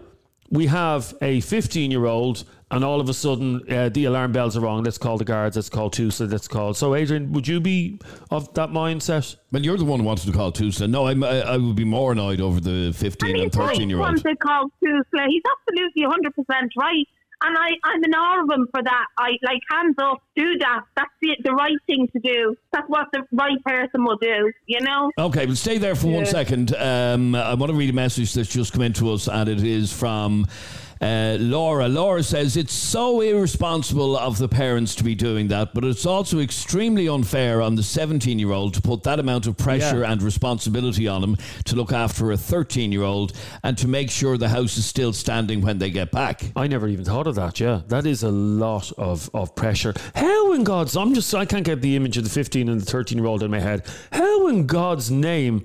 [SPEAKER 4] we have a 15 year old. And all of a sudden, uh, the alarm bells are wrong. Let's call the guards. Let's call Tusla. Let's call. So, Adrian, would you be of that mindset?
[SPEAKER 2] well, you're the one who wanted to call TUSLA. No, I'm, I, I would be more annoyed over the 15
[SPEAKER 7] And
[SPEAKER 2] and 13 year
[SPEAKER 7] once
[SPEAKER 2] olds.
[SPEAKER 7] they call Tusla. He's absolutely 100% right. And I, I'm in awe of him for that. I like hands up, do that. That's the, the right thing to do. That's what the right person will do, you know?
[SPEAKER 2] Okay, but stay there for one second. Um, I want to read a message that's just come into us, and it is from uh, Laura. Laura says it's so irresponsible of the parents to be doing that, but it's also extremely unfair on the 17 year old to put that amount of pressure
[SPEAKER 4] Yeah.
[SPEAKER 2] and responsibility on him to look after a 13 year old and to make sure the house is still standing when they get back.
[SPEAKER 4] I never even thought of that. Yeah, that is a lot of, of pressure. How in God's I'm just I can't get the image of the 15 and the 13 year old in my head. How in God's name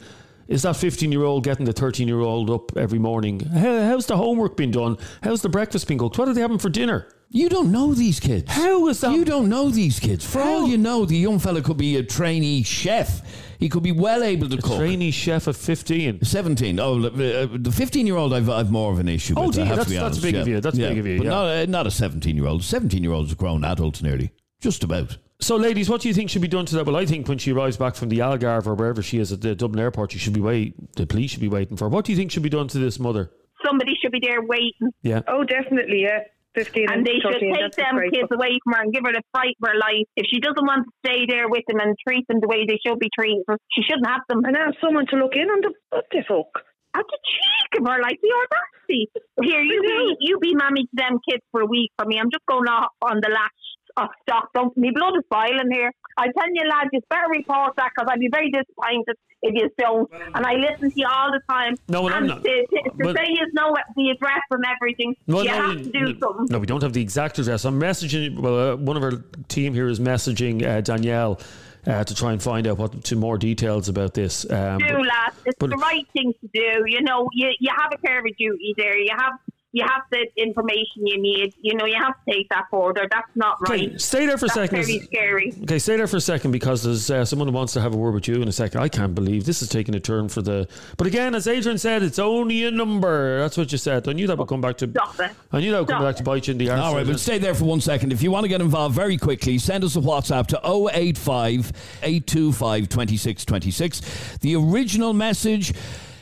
[SPEAKER 4] is that 15 year old getting the 13 year old up every morning? How, how's the homework been done? How's the breakfast been cooked? What are they having for dinner?
[SPEAKER 2] You don't know these kids.
[SPEAKER 4] How is that?
[SPEAKER 2] You don't know these kids. For all you know, the young fella could be a trainee chef. He could be well able to cook.
[SPEAKER 4] Trainee chef at 15.
[SPEAKER 2] 17. Oh, uh, the 15 year old, I've, I've more of an issue
[SPEAKER 4] Oh,
[SPEAKER 2] with.
[SPEAKER 4] dear,
[SPEAKER 2] I have
[SPEAKER 4] that's-
[SPEAKER 2] to be
[SPEAKER 4] that's
[SPEAKER 2] honest.
[SPEAKER 4] big
[SPEAKER 2] yeah.
[SPEAKER 4] of you, that's
[SPEAKER 2] Yeah,
[SPEAKER 4] big of you,
[SPEAKER 2] But
[SPEAKER 4] yeah.
[SPEAKER 2] not, uh, not a 17 year old. 17 year old is a grown adult nearly. Just about.
[SPEAKER 4] So, ladies, what do you think should be done to that? Well, I think when she arrives back from the Algarve or wherever she is at the Dublin airport, she should be wait. The police should be waiting for. her. What do you think should be done to this mother?
[SPEAKER 7] Somebody should be there waiting.
[SPEAKER 4] Yeah.
[SPEAKER 9] Oh, definitely, yeah. 15
[SPEAKER 7] And they should take them
[SPEAKER 9] disgraceful.
[SPEAKER 7] kids away from her and give her the fright of her life. If she doesn't want to stay there with them and treat them the way they should be treated, she shouldn't have them.
[SPEAKER 9] And have someone to look in on them. What the fuck?
[SPEAKER 7] At the cheek of her, like the audacity. Here, you be you be mammy to them kids for a week for me. I'm just going off on the latch. Oh, stop! Don't me blood is boiling here. I tell you, lads, you better report that because I'd be very disappointed if you don't. And I listen to you all the time.
[SPEAKER 4] No, well, I'm not.
[SPEAKER 7] To, to, to
[SPEAKER 4] Well-
[SPEAKER 7] say you know the address and everything,
[SPEAKER 4] Well,
[SPEAKER 7] you
[SPEAKER 4] no,
[SPEAKER 7] have
[SPEAKER 4] we-
[SPEAKER 7] to do something.
[SPEAKER 4] No, we don't have the exact address. I'm messaging. Well, uh, one of our team here is messaging uh, Danielle uh, to try and find out what to more details about this. Um,
[SPEAKER 7] do,
[SPEAKER 4] but-
[SPEAKER 7] lads. It's
[SPEAKER 4] but-
[SPEAKER 7] the right thing to do. You know, you you have a care of duty there. You have you have the information you need. You know, you have to take that further. That's not
[SPEAKER 4] Okay,
[SPEAKER 7] right.
[SPEAKER 4] stay there for a
[SPEAKER 7] That's
[SPEAKER 4] second.
[SPEAKER 7] very scary.
[SPEAKER 4] Okay, stay there for a second because there's uh, someone who wants to have a word with you in a second. I can't believe this is taking a turn for the. But again, as Adrian said, it's only a number. That's what you said. I knew that would come back to.
[SPEAKER 7] Stop it.
[SPEAKER 4] I knew that would come
[SPEAKER 7] Stop
[SPEAKER 4] back to bite you in the arse.
[SPEAKER 2] All right, but stay there for one second. If you want to get involved very quickly, send us a WhatsApp to 085 825 2626. The original message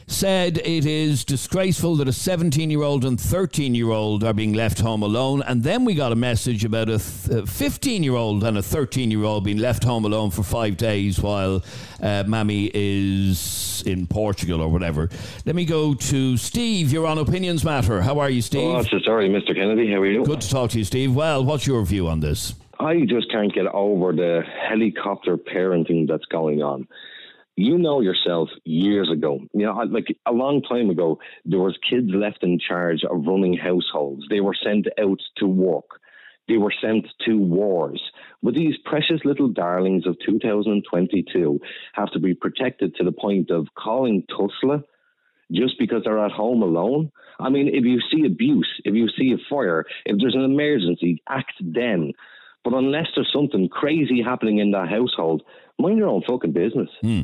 [SPEAKER 2] said it is disgraceful that a 17 year old and 13 year old are being left home alone. And then we got a message about a 15 year old and a 13 year old being left home alone for five days while uh, Mammy is in Portugal or whatever. Let me go to Steve. You're on Opinions Matter. How are you, Steve?
[SPEAKER 10] Oh, so sorry, Mr. Kennedy. How are you?
[SPEAKER 2] Good to talk to you, Steve. Well, what's your view on this?
[SPEAKER 10] I just can't get over the helicopter parenting that's going on. You know yourself years ago, you know, like a long time ago, there was kids left in charge of running households. They were sent out to work. They were sent to wars. But these precious little darlings of 2022 have to be protected to the point of calling Tusla just because they're at home alone. I mean, if you see abuse, if you see a fire, if there's an emergency, act then. But unless there's something crazy happening in that household, mind your own fucking business. Hmm.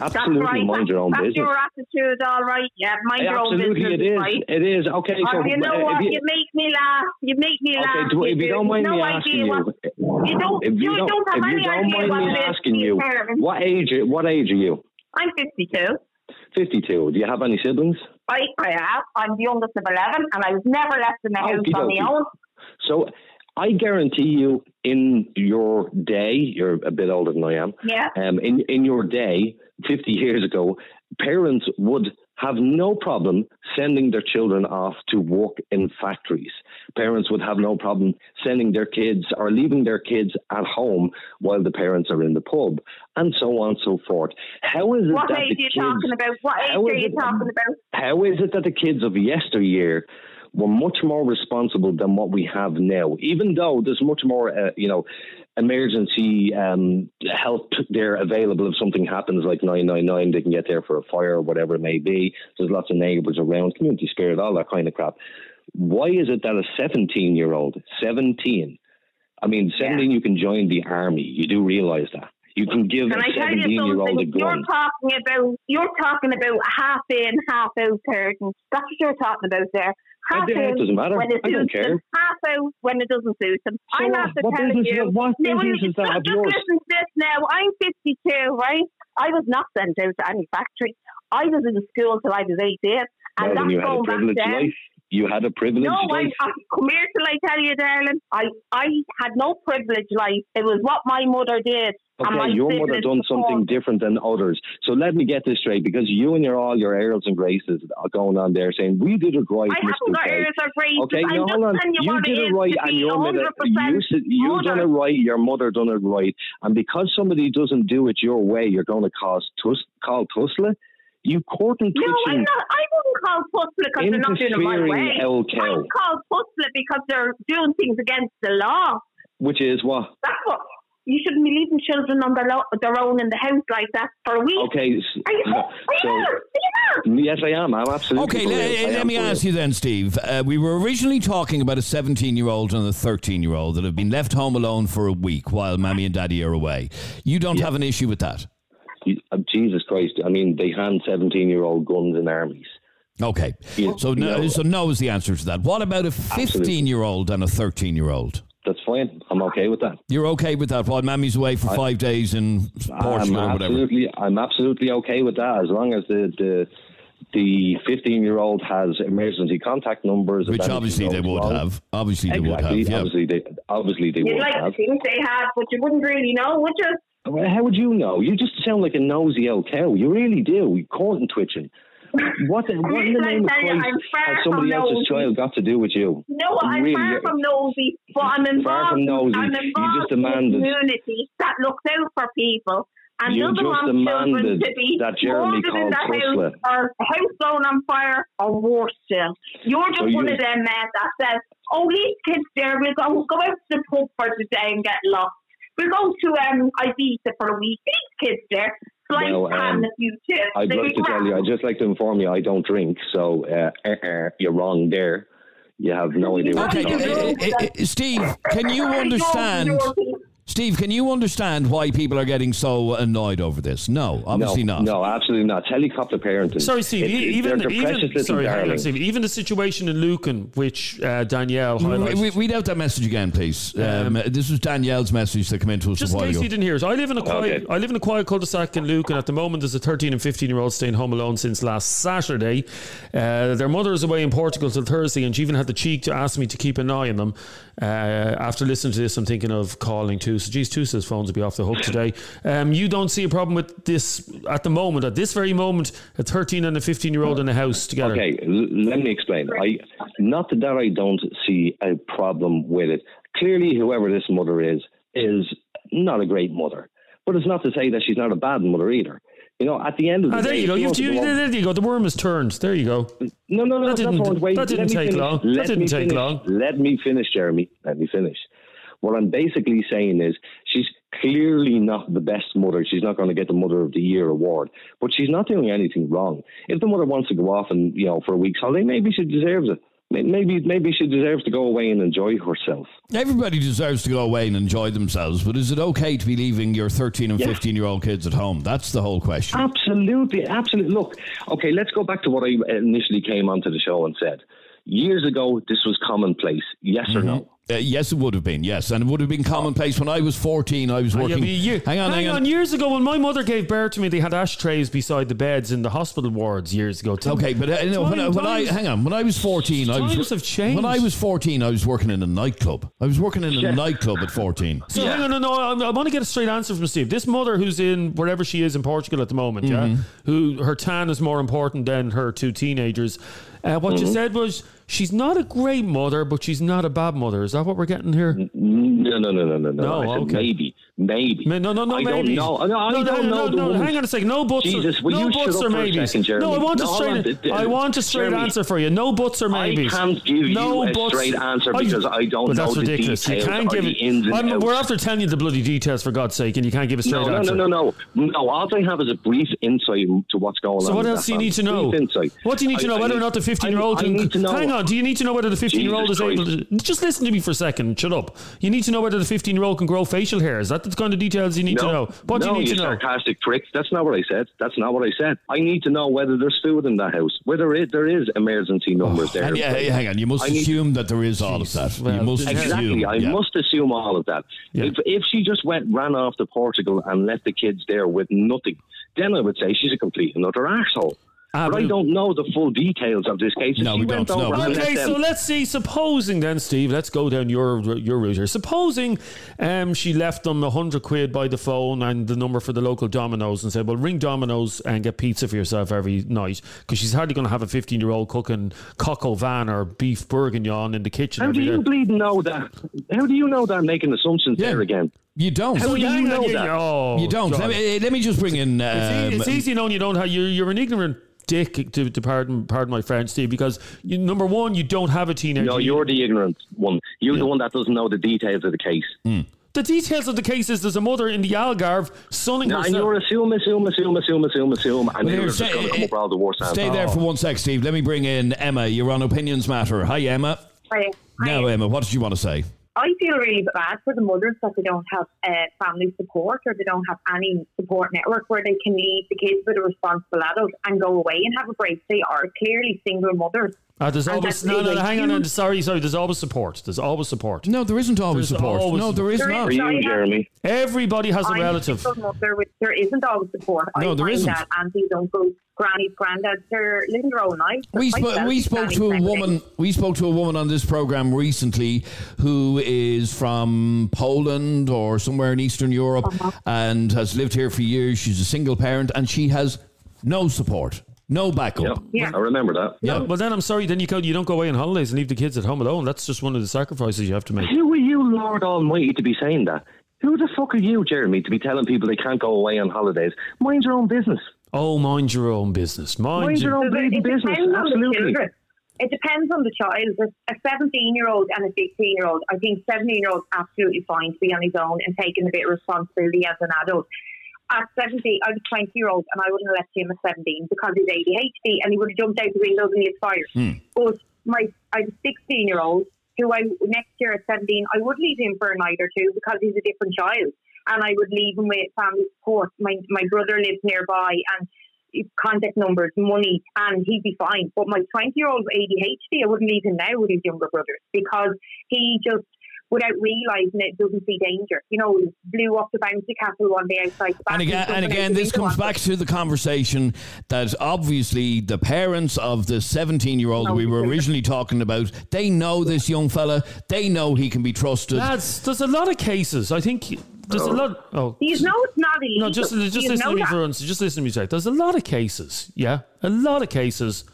[SPEAKER 7] Absolutely right.
[SPEAKER 10] mind your own
[SPEAKER 7] that's
[SPEAKER 10] business.
[SPEAKER 7] your attitude, all right. Yeah, mind your own
[SPEAKER 10] Absolutely,
[SPEAKER 7] business.
[SPEAKER 10] it is.
[SPEAKER 7] Right?
[SPEAKER 10] It is. Okay, so
[SPEAKER 7] Oh, you know
[SPEAKER 10] uh,
[SPEAKER 7] what? You,
[SPEAKER 10] you,
[SPEAKER 7] make me laugh. You make me
[SPEAKER 10] okay,
[SPEAKER 7] laugh.
[SPEAKER 10] do, if you
[SPEAKER 7] do.
[SPEAKER 10] don't mind
[SPEAKER 7] no
[SPEAKER 10] me asking you,
[SPEAKER 7] what, you don't.
[SPEAKER 10] if you don't,
[SPEAKER 7] have
[SPEAKER 10] if you don't
[SPEAKER 7] idea
[SPEAKER 10] mind me
[SPEAKER 7] it is to
[SPEAKER 10] asking you, what age? What age are you?
[SPEAKER 7] I'm 52.
[SPEAKER 10] 52. Do you have any siblings?
[SPEAKER 7] I, I have. I'm the youngest of 11, and I was never left in the house
[SPEAKER 10] Okie
[SPEAKER 7] on
[SPEAKER 10] dokie.
[SPEAKER 7] my own.
[SPEAKER 10] So I guarantee you, in your day, you're a bit older than I am.
[SPEAKER 7] Yeah.
[SPEAKER 10] Um, in in your day, 50 years ago, parents would have no problem sending their children off to work in factories. Parents would have no problem sending their kids or leaving their kids at home while the parents are in the pub, and so on and so forth. How is it
[SPEAKER 7] What
[SPEAKER 10] that
[SPEAKER 7] age
[SPEAKER 10] the
[SPEAKER 7] are you
[SPEAKER 10] kids,
[SPEAKER 7] talking about? What age are you
[SPEAKER 10] it-
[SPEAKER 7] talking about?
[SPEAKER 10] how is it that the kids of yesteryear were much more responsible than what we have now? Even though there's much more, uh, you know, emergency um, help there available if something happens, like 999, they can get there for a fire or whatever it may be. There's lots of neighbours around, community spirit, all that kind of crap. Why is it that a 17 year old, 17, I mean, 17, you can join the army. You do realise that. You can give
[SPEAKER 7] Can
[SPEAKER 10] a
[SPEAKER 7] I tell
[SPEAKER 10] 17
[SPEAKER 7] you
[SPEAKER 10] year old a
[SPEAKER 7] something? You're talking about you're talking about half in, half out curtains. That's what you're talking about there. Half in
[SPEAKER 10] doesn't matter.
[SPEAKER 7] when it
[SPEAKER 10] I don't
[SPEAKER 7] suits them, half out when it doesn't suit them.
[SPEAKER 10] So
[SPEAKER 7] I'm after
[SPEAKER 10] What
[SPEAKER 7] telling you.
[SPEAKER 10] what
[SPEAKER 7] Now,
[SPEAKER 10] business is that
[SPEAKER 7] just
[SPEAKER 10] of yours?
[SPEAKER 7] listen to this now. I'm 52, right? I was not sent out to any factory. I was in school till I was 18, and
[SPEAKER 10] Well,
[SPEAKER 7] that's going back then.
[SPEAKER 10] life. You had a privilege.
[SPEAKER 7] No, I. I, come here till I tell you, darling. I, I had no privilege life. It was what my mother did.
[SPEAKER 10] Okay, your mother done
[SPEAKER 7] supported.
[SPEAKER 10] something different than others. So let me get this straight, because you and your all your airs and graces are going on there saying we did it right.
[SPEAKER 7] I
[SPEAKER 10] Mr.
[SPEAKER 7] haven't got airs or graces.
[SPEAKER 10] Okay,
[SPEAKER 7] I'm
[SPEAKER 10] no, hold on.
[SPEAKER 7] you
[SPEAKER 10] You did
[SPEAKER 7] it
[SPEAKER 10] right, and your mother, you you done it right. Your mother done it right, and because somebody doesn't do it your way, you're going to cause tus- call Tusla. You court and
[SPEAKER 7] No, I'm not. I wouldn't call Tusla because they're not doing it my way.
[SPEAKER 10] old.
[SPEAKER 7] I'd call Tusla because they're doing things against the law.
[SPEAKER 10] Which is what?
[SPEAKER 7] That's what. You shouldn't be leaving children on their, lo- their own in the house like that for a week.
[SPEAKER 10] Okay,
[SPEAKER 7] Are you,
[SPEAKER 10] no,
[SPEAKER 7] are you
[SPEAKER 10] so?
[SPEAKER 7] Are you not?
[SPEAKER 10] yes, I am. I'm absolutely.
[SPEAKER 2] Okay,
[SPEAKER 10] for
[SPEAKER 2] le-
[SPEAKER 10] real. I
[SPEAKER 2] let me ask you then, Steve. Uh, we were originally talking about a 17 year old and a 13 year old that have been left home alone for a week while mommy and daddy are away. You don't have an issue with that?
[SPEAKER 10] You- uh, Jesus Christ! I mean, they hand seventeen-year-old guns in armies.
[SPEAKER 2] Okay.
[SPEAKER 10] You-
[SPEAKER 2] So no,
[SPEAKER 10] no.
[SPEAKER 2] so no is the answer to that. What about a 15 year old and a 13 year old?
[SPEAKER 10] That's fine. I'm okay with that.
[SPEAKER 2] You're okay with that while mammy's away for five days in
[SPEAKER 10] I'm
[SPEAKER 2] Portugal or whatever?
[SPEAKER 10] absolutely, I'm absolutely okay with that as long as the the the 15-year-old has emergency contact numbers.
[SPEAKER 2] Which obviously they would
[SPEAKER 10] wrong.
[SPEAKER 2] have. Obviously they
[SPEAKER 10] Exactly.
[SPEAKER 2] would have. Yeah.
[SPEAKER 10] Obviously they obviously they
[SPEAKER 7] You'd
[SPEAKER 10] would
[SPEAKER 7] like
[SPEAKER 10] have.
[SPEAKER 7] to think they had, but you wouldn't really know, would you?
[SPEAKER 10] Well, How would you know? You just sound like a nosy old cow. You really do. You caught and twitching. What, the, what in the name of
[SPEAKER 7] you,
[SPEAKER 10] Christ has somebody else's
[SPEAKER 7] nosy.
[SPEAKER 10] child got to do with you?
[SPEAKER 7] You what? I'm
[SPEAKER 10] Really,
[SPEAKER 7] far from nosy, but I'm involved.
[SPEAKER 10] Far from nosy.
[SPEAKER 7] I'm
[SPEAKER 10] You
[SPEAKER 7] involved
[SPEAKER 10] just
[SPEAKER 7] in a community that looks out for people. And
[SPEAKER 10] You
[SPEAKER 7] doesn't
[SPEAKER 10] just
[SPEAKER 7] want children
[SPEAKER 10] demanded
[SPEAKER 7] to be
[SPEAKER 10] that Jeremy
[SPEAKER 7] in the house or a house blown on fire or worse still. You're just
[SPEAKER 10] So
[SPEAKER 7] one
[SPEAKER 10] you-
[SPEAKER 7] of them men that says, "Oh, these kids there, we'll go go out to the pub for the day and get lost. We'll go to um Ibiza for a week. These kids there, slice
[SPEAKER 10] Well,
[SPEAKER 7] pan
[SPEAKER 10] um,
[SPEAKER 7] a few chips.
[SPEAKER 10] I'd
[SPEAKER 7] They'll
[SPEAKER 10] like to tell you. I'd just like to inform you, I don't drink, so uh, uh, uh, you're wrong there. You have no idea what
[SPEAKER 2] Okay,
[SPEAKER 10] you're talking
[SPEAKER 2] uh,
[SPEAKER 10] about.
[SPEAKER 2] uh, uh, Steve, can you understand? Steve, can you understand why people are getting so annoyed over this? No, obviously
[SPEAKER 10] no,
[SPEAKER 2] not.
[SPEAKER 10] No, absolutely not. Helicopter parenting.
[SPEAKER 4] Sorry, Steve.
[SPEAKER 10] It's-
[SPEAKER 4] e- even
[SPEAKER 10] they're the precious
[SPEAKER 4] even sorry, hang on. Steve. Even the situation in Lucan, which uh, Danielle
[SPEAKER 2] We,
[SPEAKER 4] highlighted.
[SPEAKER 2] we, read out that message again, please. Um, this was Danielle's message that came into us
[SPEAKER 4] Just
[SPEAKER 2] a
[SPEAKER 4] in
[SPEAKER 2] while
[SPEAKER 4] case
[SPEAKER 2] ago.
[SPEAKER 4] you didn't hear it, I live in a quiet.
[SPEAKER 10] Okay.
[SPEAKER 4] I live in a quiet cul-de-sac in Lucan. At the moment, there's a 13 and 15 year old staying home alone since last Saturday. Uh, their mother is away in Portugal till Thursday, and she even had the cheek to ask me to keep an eye on them. Uh, after listening to this, I'm thinking of calling too. So, geez, Tusla's phones will be off the hook today. Um, you don't see a problem with this at the moment. At this very moment, a 13 and a 15 year old in a house together.
[SPEAKER 10] Okay, let me explain. I not that I don't see a problem with it. Clearly, whoever this mother is is not a great mother, but it's not to say that she's not a bad mother either. You know, at the end of the
[SPEAKER 4] Ah, there
[SPEAKER 10] day,
[SPEAKER 4] you go. You,
[SPEAKER 10] go
[SPEAKER 4] there you go. The worm has turned. There you go.
[SPEAKER 10] No, no, no.
[SPEAKER 4] That didn't-
[SPEAKER 10] not the point. Wait,
[SPEAKER 4] that didn't
[SPEAKER 10] let me
[SPEAKER 4] take
[SPEAKER 10] finish.
[SPEAKER 4] long. That didn't take
[SPEAKER 10] finish.
[SPEAKER 4] long.
[SPEAKER 10] Let me finish, Jeremy. Let me finish. What I'm basically saying is she's clearly not the best mother. She's not going to get the Mother of the Year award, but she's not doing anything wrong. If the mother wants to go off and you know for a week's holiday, maybe she deserves it. Maybe maybe she deserves to go away and enjoy herself.
[SPEAKER 2] Everybody deserves to go away and enjoy themselves, but is it okay to be leaving your 13 and
[SPEAKER 10] Yeah.
[SPEAKER 2] 15 year old kids at home? That's the whole question.
[SPEAKER 10] Absolutely, absolutely. Look, okay, let's go back to what I initially came onto the show and said. Years ago, this was commonplace. Yes or mm-hmm. no?
[SPEAKER 2] Uh, yes, it would have been. Yes, and it would have been commonplace when I was 14. I was
[SPEAKER 4] Yeah,
[SPEAKER 2] working.
[SPEAKER 4] but you-
[SPEAKER 2] hang on, hang on.
[SPEAKER 4] Years ago, when my mother gave birth to me, they had ashtrays beside the beds in the hospital wards years ago. Too.
[SPEAKER 2] Okay, but uh, no, when, I, when I hang on, when I was fourteen, I was
[SPEAKER 4] Times have changed.
[SPEAKER 2] When I was fourteen, I was working in a nightclub. I was working in a
[SPEAKER 10] Yeah.
[SPEAKER 2] nightclub at fourteen.
[SPEAKER 4] So hang on, no, no, I, I want to get a straight answer from Steve. This mother who's in wherever she is in Portugal at the moment, yeah,
[SPEAKER 2] Mm-hmm.
[SPEAKER 4] who her tan is more important than her two teenagers. Uh, what
[SPEAKER 10] Mm-hmm.
[SPEAKER 4] you said was she's not a great mother, but she's not a bad mother. Is that what we're getting here?
[SPEAKER 10] No, no, no, no, no, no.
[SPEAKER 4] No,
[SPEAKER 10] I said
[SPEAKER 4] okay.
[SPEAKER 10] maybe, maybe.
[SPEAKER 4] No, no, no, no,
[SPEAKER 10] I
[SPEAKER 4] maybe.
[SPEAKER 10] don't know. No, I
[SPEAKER 4] no,
[SPEAKER 10] don't
[SPEAKER 4] no,
[SPEAKER 10] know.
[SPEAKER 4] no,
[SPEAKER 10] the
[SPEAKER 4] no, hang on a second. No buts.
[SPEAKER 10] Jesus, will
[SPEAKER 4] no
[SPEAKER 10] you
[SPEAKER 4] buts
[SPEAKER 10] shut
[SPEAKER 4] or
[SPEAKER 10] up for a
[SPEAKER 4] maybes.
[SPEAKER 10] second,
[SPEAKER 4] no, I want a straight.
[SPEAKER 10] hold on.
[SPEAKER 4] I want a straight
[SPEAKER 10] Jeremy,
[SPEAKER 4] answer for you. No buts or
[SPEAKER 10] I
[SPEAKER 4] maybes.
[SPEAKER 10] can't give you
[SPEAKER 4] no
[SPEAKER 10] a
[SPEAKER 4] buts.
[SPEAKER 10] straight answer because I don't
[SPEAKER 4] Well,
[SPEAKER 10] know
[SPEAKER 4] that's
[SPEAKER 10] the
[SPEAKER 4] ridiculous.
[SPEAKER 10] details
[SPEAKER 4] you can't give it.
[SPEAKER 10] ins and
[SPEAKER 4] I'm-
[SPEAKER 10] outs.
[SPEAKER 4] we're after telling you the bloody details for God's sake, and you can't give a straight
[SPEAKER 10] No, no,
[SPEAKER 4] answer.
[SPEAKER 10] no, no, no. No, all I have is a brief insight to what's going on.
[SPEAKER 4] So what else do you need to know? What do you need to know? Whether or not the 15 year old
[SPEAKER 10] I- I
[SPEAKER 4] can.
[SPEAKER 10] need to know-
[SPEAKER 4] Hang on. Do you need to know whether the 15 year old is able to. Just listen to me for a second. Shut up. You need to know whether the 15 year old can grow facial hair. Is that the kind of details you need to know? What
[SPEAKER 10] no,
[SPEAKER 4] do you need to know?
[SPEAKER 10] sarcastic pricks. That's not what I said. That's not what I said. I need to know whether there's food in that house, whether it, there is emergency oh, numbers there.
[SPEAKER 2] And yeah, yeah, hang on. You must
[SPEAKER 10] I need-
[SPEAKER 2] assume that there is all of that.
[SPEAKER 4] Well,
[SPEAKER 2] you must
[SPEAKER 10] Exactly.
[SPEAKER 2] assume.
[SPEAKER 10] I
[SPEAKER 2] yeah.
[SPEAKER 10] must assume all of that.
[SPEAKER 4] Yeah.
[SPEAKER 10] If if she just went ran off to Portugal and left the kids there with nothing, then I would say she's a complete and utter asshole.
[SPEAKER 4] Ah,
[SPEAKER 10] but I don't know the full details of this case.
[SPEAKER 2] No, we don't know.
[SPEAKER 4] Okay, so
[SPEAKER 10] them-
[SPEAKER 4] let's see. Supposing then, Steve, let's go down your your route here. Supposing um, she left them a hundred quid by the phone and the number for the local Domino's and said, "Well, ring Domino's and get pizza for yourself every night," because she's hardly going to have a fifteen-year-old cooking au vin or beef bourguignon in the kitchen
[SPEAKER 10] How do you
[SPEAKER 4] day.
[SPEAKER 10] bleed know that? How do you know that? Making assumptions
[SPEAKER 2] Yeah.
[SPEAKER 10] there again.
[SPEAKER 2] You don't.
[SPEAKER 10] How do you
[SPEAKER 4] hang
[SPEAKER 10] know
[SPEAKER 4] you-
[SPEAKER 10] that?
[SPEAKER 4] oh,
[SPEAKER 2] you don't. Let me, eh, let me just bring in. Um,
[SPEAKER 4] It's, it's easy knowing you don't have. You're, you're an ignorant dick. To, to pardon, pardon my French, Steve, because you, number one, you don't have a teenager.
[SPEAKER 10] No,
[SPEAKER 4] You-
[SPEAKER 10] you're the ignorant one. You're the one that doesn't know the details of the case. Hmm.
[SPEAKER 4] The details of the case is there's a mother in the Algarve sunning
[SPEAKER 10] No, and you're assume, assume, assume, assume, assume, assume, and
[SPEAKER 2] Well,
[SPEAKER 10] you're just
[SPEAKER 2] stay-
[SPEAKER 10] going to come eh, up all the worst
[SPEAKER 2] Stay
[SPEAKER 10] answers.
[SPEAKER 2] there for one sec, Steve. Let me bring in Emma. You're on Opinions Matter. Hi, Emma.
[SPEAKER 5] I,
[SPEAKER 2] Now, Emma, what did you want to say?
[SPEAKER 5] I feel really bad for the mothers that they don't have uh, family support or they don't have any support network where they can leave the kids with a responsible adult and go away and have a break. They are clearly single mothers.
[SPEAKER 4] Ah, there's
[SPEAKER 5] And
[SPEAKER 4] always
[SPEAKER 5] that's
[SPEAKER 4] no, no, hang on, no, sorry, sorry. There's always support. There's always support.
[SPEAKER 2] No, there isn't always
[SPEAKER 4] There's
[SPEAKER 2] support.
[SPEAKER 4] always
[SPEAKER 2] no, there is
[SPEAKER 5] There
[SPEAKER 2] not.
[SPEAKER 10] For
[SPEAKER 5] is
[SPEAKER 10] you, Jeremy.
[SPEAKER 4] Everybody has a
[SPEAKER 5] I'm
[SPEAKER 4] relative.
[SPEAKER 5] single mother there isn't always support.
[SPEAKER 2] No,
[SPEAKER 5] I
[SPEAKER 2] there
[SPEAKER 5] find
[SPEAKER 2] isn't.
[SPEAKER 5] that aunties, uncles, grannies, granddads, they're living their own lives.
[SPEAKER 2] We,
[SPEAKER 5] Myself,
[SPEAKER 2] spo- we spoke to a
[SPEAKER 5] same
[SPEAKER 2] woman. We spoke to a woman on this program recently who is from Poland or somewhere in Eastern Europe
[SPEAKER 5] Uh-huh.
[SPEAKER 2] and has lived here for years. She's a single parent and she has no support, no
[SPEAKER 10] Yeah,
[SPEAKER 2] backup.
[SPEAKER 5] Yeah.
[SPEAKER 10] I remember that.
[SPEAKER 2] Yeah.
[SPEAKER 4] Well, then I'm sorry. Then you go, you don't go away on holidays and leave the kids at home alone. That's just one of the sacrifices you have to make.
[SPEAKER 10] Who are you, Lord Almighty, to be saying that? Who the fuck are you, Jeremy, to be telling people they can't go away on holidays? Mind your own business.
[SPEAKER 4] Oh, mind your own business. Mind,
[SPEAKER 10] Mind your
[SPEAKER 4] your
[SPEAKER 10] own
[SPEAKER 5] it
[SPEAKER 10] business.
[SPEAKER 5] depends
[SPEAKER 10] Absolutely.
[SPEAKER 5] It depends on the child. A 17 year old and a 16 year old. I think 17 year old absolutely fine to be on his own and taking a bit of responsibility as an adult. At 17, I was 20 year old and I wouldn't have left him at 17 because he's ADHD and he would have jumped out the windows and he was fired. Hmm. But my, I was 16 year old who I next year at 17, I would leave him for a night or two because he's a different child. And I would leave him with family support. My, my brother lives nearby and contact numbers, money, and he'd be fine. But my 20 year old ADHD, I wouldn't leave him now with his younger brothers because he just, without realising it, doesn't see danger. You know, blew up the bouncy castle one day outside the
[SPEAKER 2] And again, and again, this comes back to the conversation that obviously the parents of the 17 year old
[SPEAKER 5] No,
[SPEAKER 2] we were originally talking about, they know this young fella, they know he can be trusted.
[SPEAKER 4] lads. There's a lot of cases. I think there's a lot. Oh,
[SPEAKER 5] You know it's not illegal.
[SPEAKER 4] No, just just
[SPEAKER 5] You
[SPEAKER 4] listen to me
[SPEAKER 5] that.
[SPEAKER 4] for once. Just listen to me say. There's a lot of cases, yeah, a lot of cases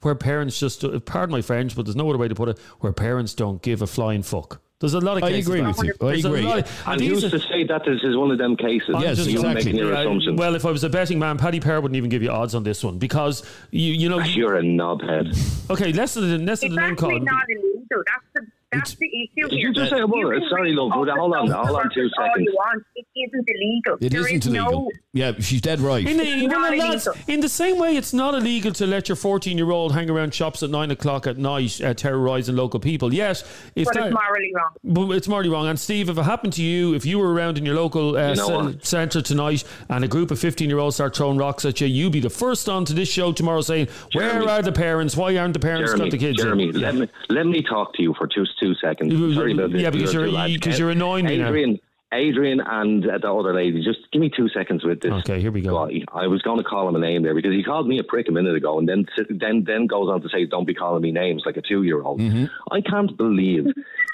[SPEAKER 4] where parents just, uh, pardon my French, but there's no other way to put it, where parents don't give a flying fuck. There's a lot of
[SPEAKER 2] I
[SPEAKER 4] cases.
[SPEAKER 2] I
[SPEAKER 4] agree
[SPEAKER 2] with you. I
[SPEAKER 4] There's
[SPEAKER 2] agree.
[SPEAKER 4] of-
[SPEAKER 10] And
[SPEAKER 4] these
[SPEAKER 10] who's to say that this is one of them cases?
[SPEAKER 2] Yes,
[SPEAKER 10] You're
[SPEAKER 2] exactly.
[SPEAKER 10] making your assumptions.
[SPEAKER 4] well, if I was a betting man, Paddy Power wouldn't even give you odds on this one because you you know.
[SPEAKER 10] You're a knobhead.
[SPEAKER 4] Okay, less than less than
[SPEAKER 5] It's
[SPEAKER 4] the name
[SPEAKER 5] actually
[SPEAKER 4] call.
[SPEAKER 5] not illegal. That's the
[SPEAKER 7] That's the issue
[SPEAKER 10] Did
[SPEAKER 7] here.
[SPEAKER 10] you just say a word?
[SPEAKER 7] can
[SPEAKER 10] Sorry,
[SPEAKER 7] read
[SPEAKER 10] love,
[SPEAKER 7] all
[SPEAKER 10] but hold on, hold on two
[SPEAKER 7] workers all
[SPEAKER 10] seconds.
[SPEAKER 7] It isn't illegal.
[SPEAKER 2] It
[SPEAKER 7] There
[SPEAKER 2] isn't
[SPEAKER 7] is
[SPEAKER 2] illegal.
[SPEAKER 7] No,
[SPEAKER 2] Yeah, she's dead right.
[SPEAKER 4] In the,
[SPEAKER 7] Not
[SPEAKER 4] well, lads, in the same way, it's not illegal to let your 14 year old hang around shops at nine o'clock at night, uh, terrorising local people. Yes, if
[SPEAKER 7] but
[SPEAKER 4] that,
[SPEAKER 7] it's morally wrong.
[SPEAKER 4] But it's morally wrong. And Steve, if it happened to you, if you were around in your local uh,
[SPEAKER 10] You know
[SPEAKER 4] ce-
[SPEAKER 10] what?
[SPEAKER 4] centre tonight and a group of 15 year olds start throwing rocks at you, you'd be the first on to this show tomorrow saying,
[SPEAKER 10] Jeremy.
[SPEAKER 4] Where are the parents? Why aren't the parents
[SPEAKER 10] Jeremy,
[SPEAKER 4] got the kids?
[SPEAKER 10] Jeremy,
[SPEAKER 4] Yeah.
[SPEAKER 10] let me let me talk to you for two two seconds. Sorry about this.
[SPEAKER 4] yeah, because
[SPEAKER 10] You're
[SPEAKER 4] you're-
[SPEAKER 10] two lads.
[SPEAKER 4] because you're annoying me now.
[SPEAKER 10] Adrian, Adrian, and uh, the other lady. Just give me two seconds with this.
[SPEAKER 4] Okay, here we go.
[SPEAKER 10] guy. I was going to call him a name there because he called me a prick a minute ago, and then then then goes on to say, "Don't be calling me names like a two year old."
[SPEAKER 4] Mm-hmm.
[SPEAKER 10] I can't believe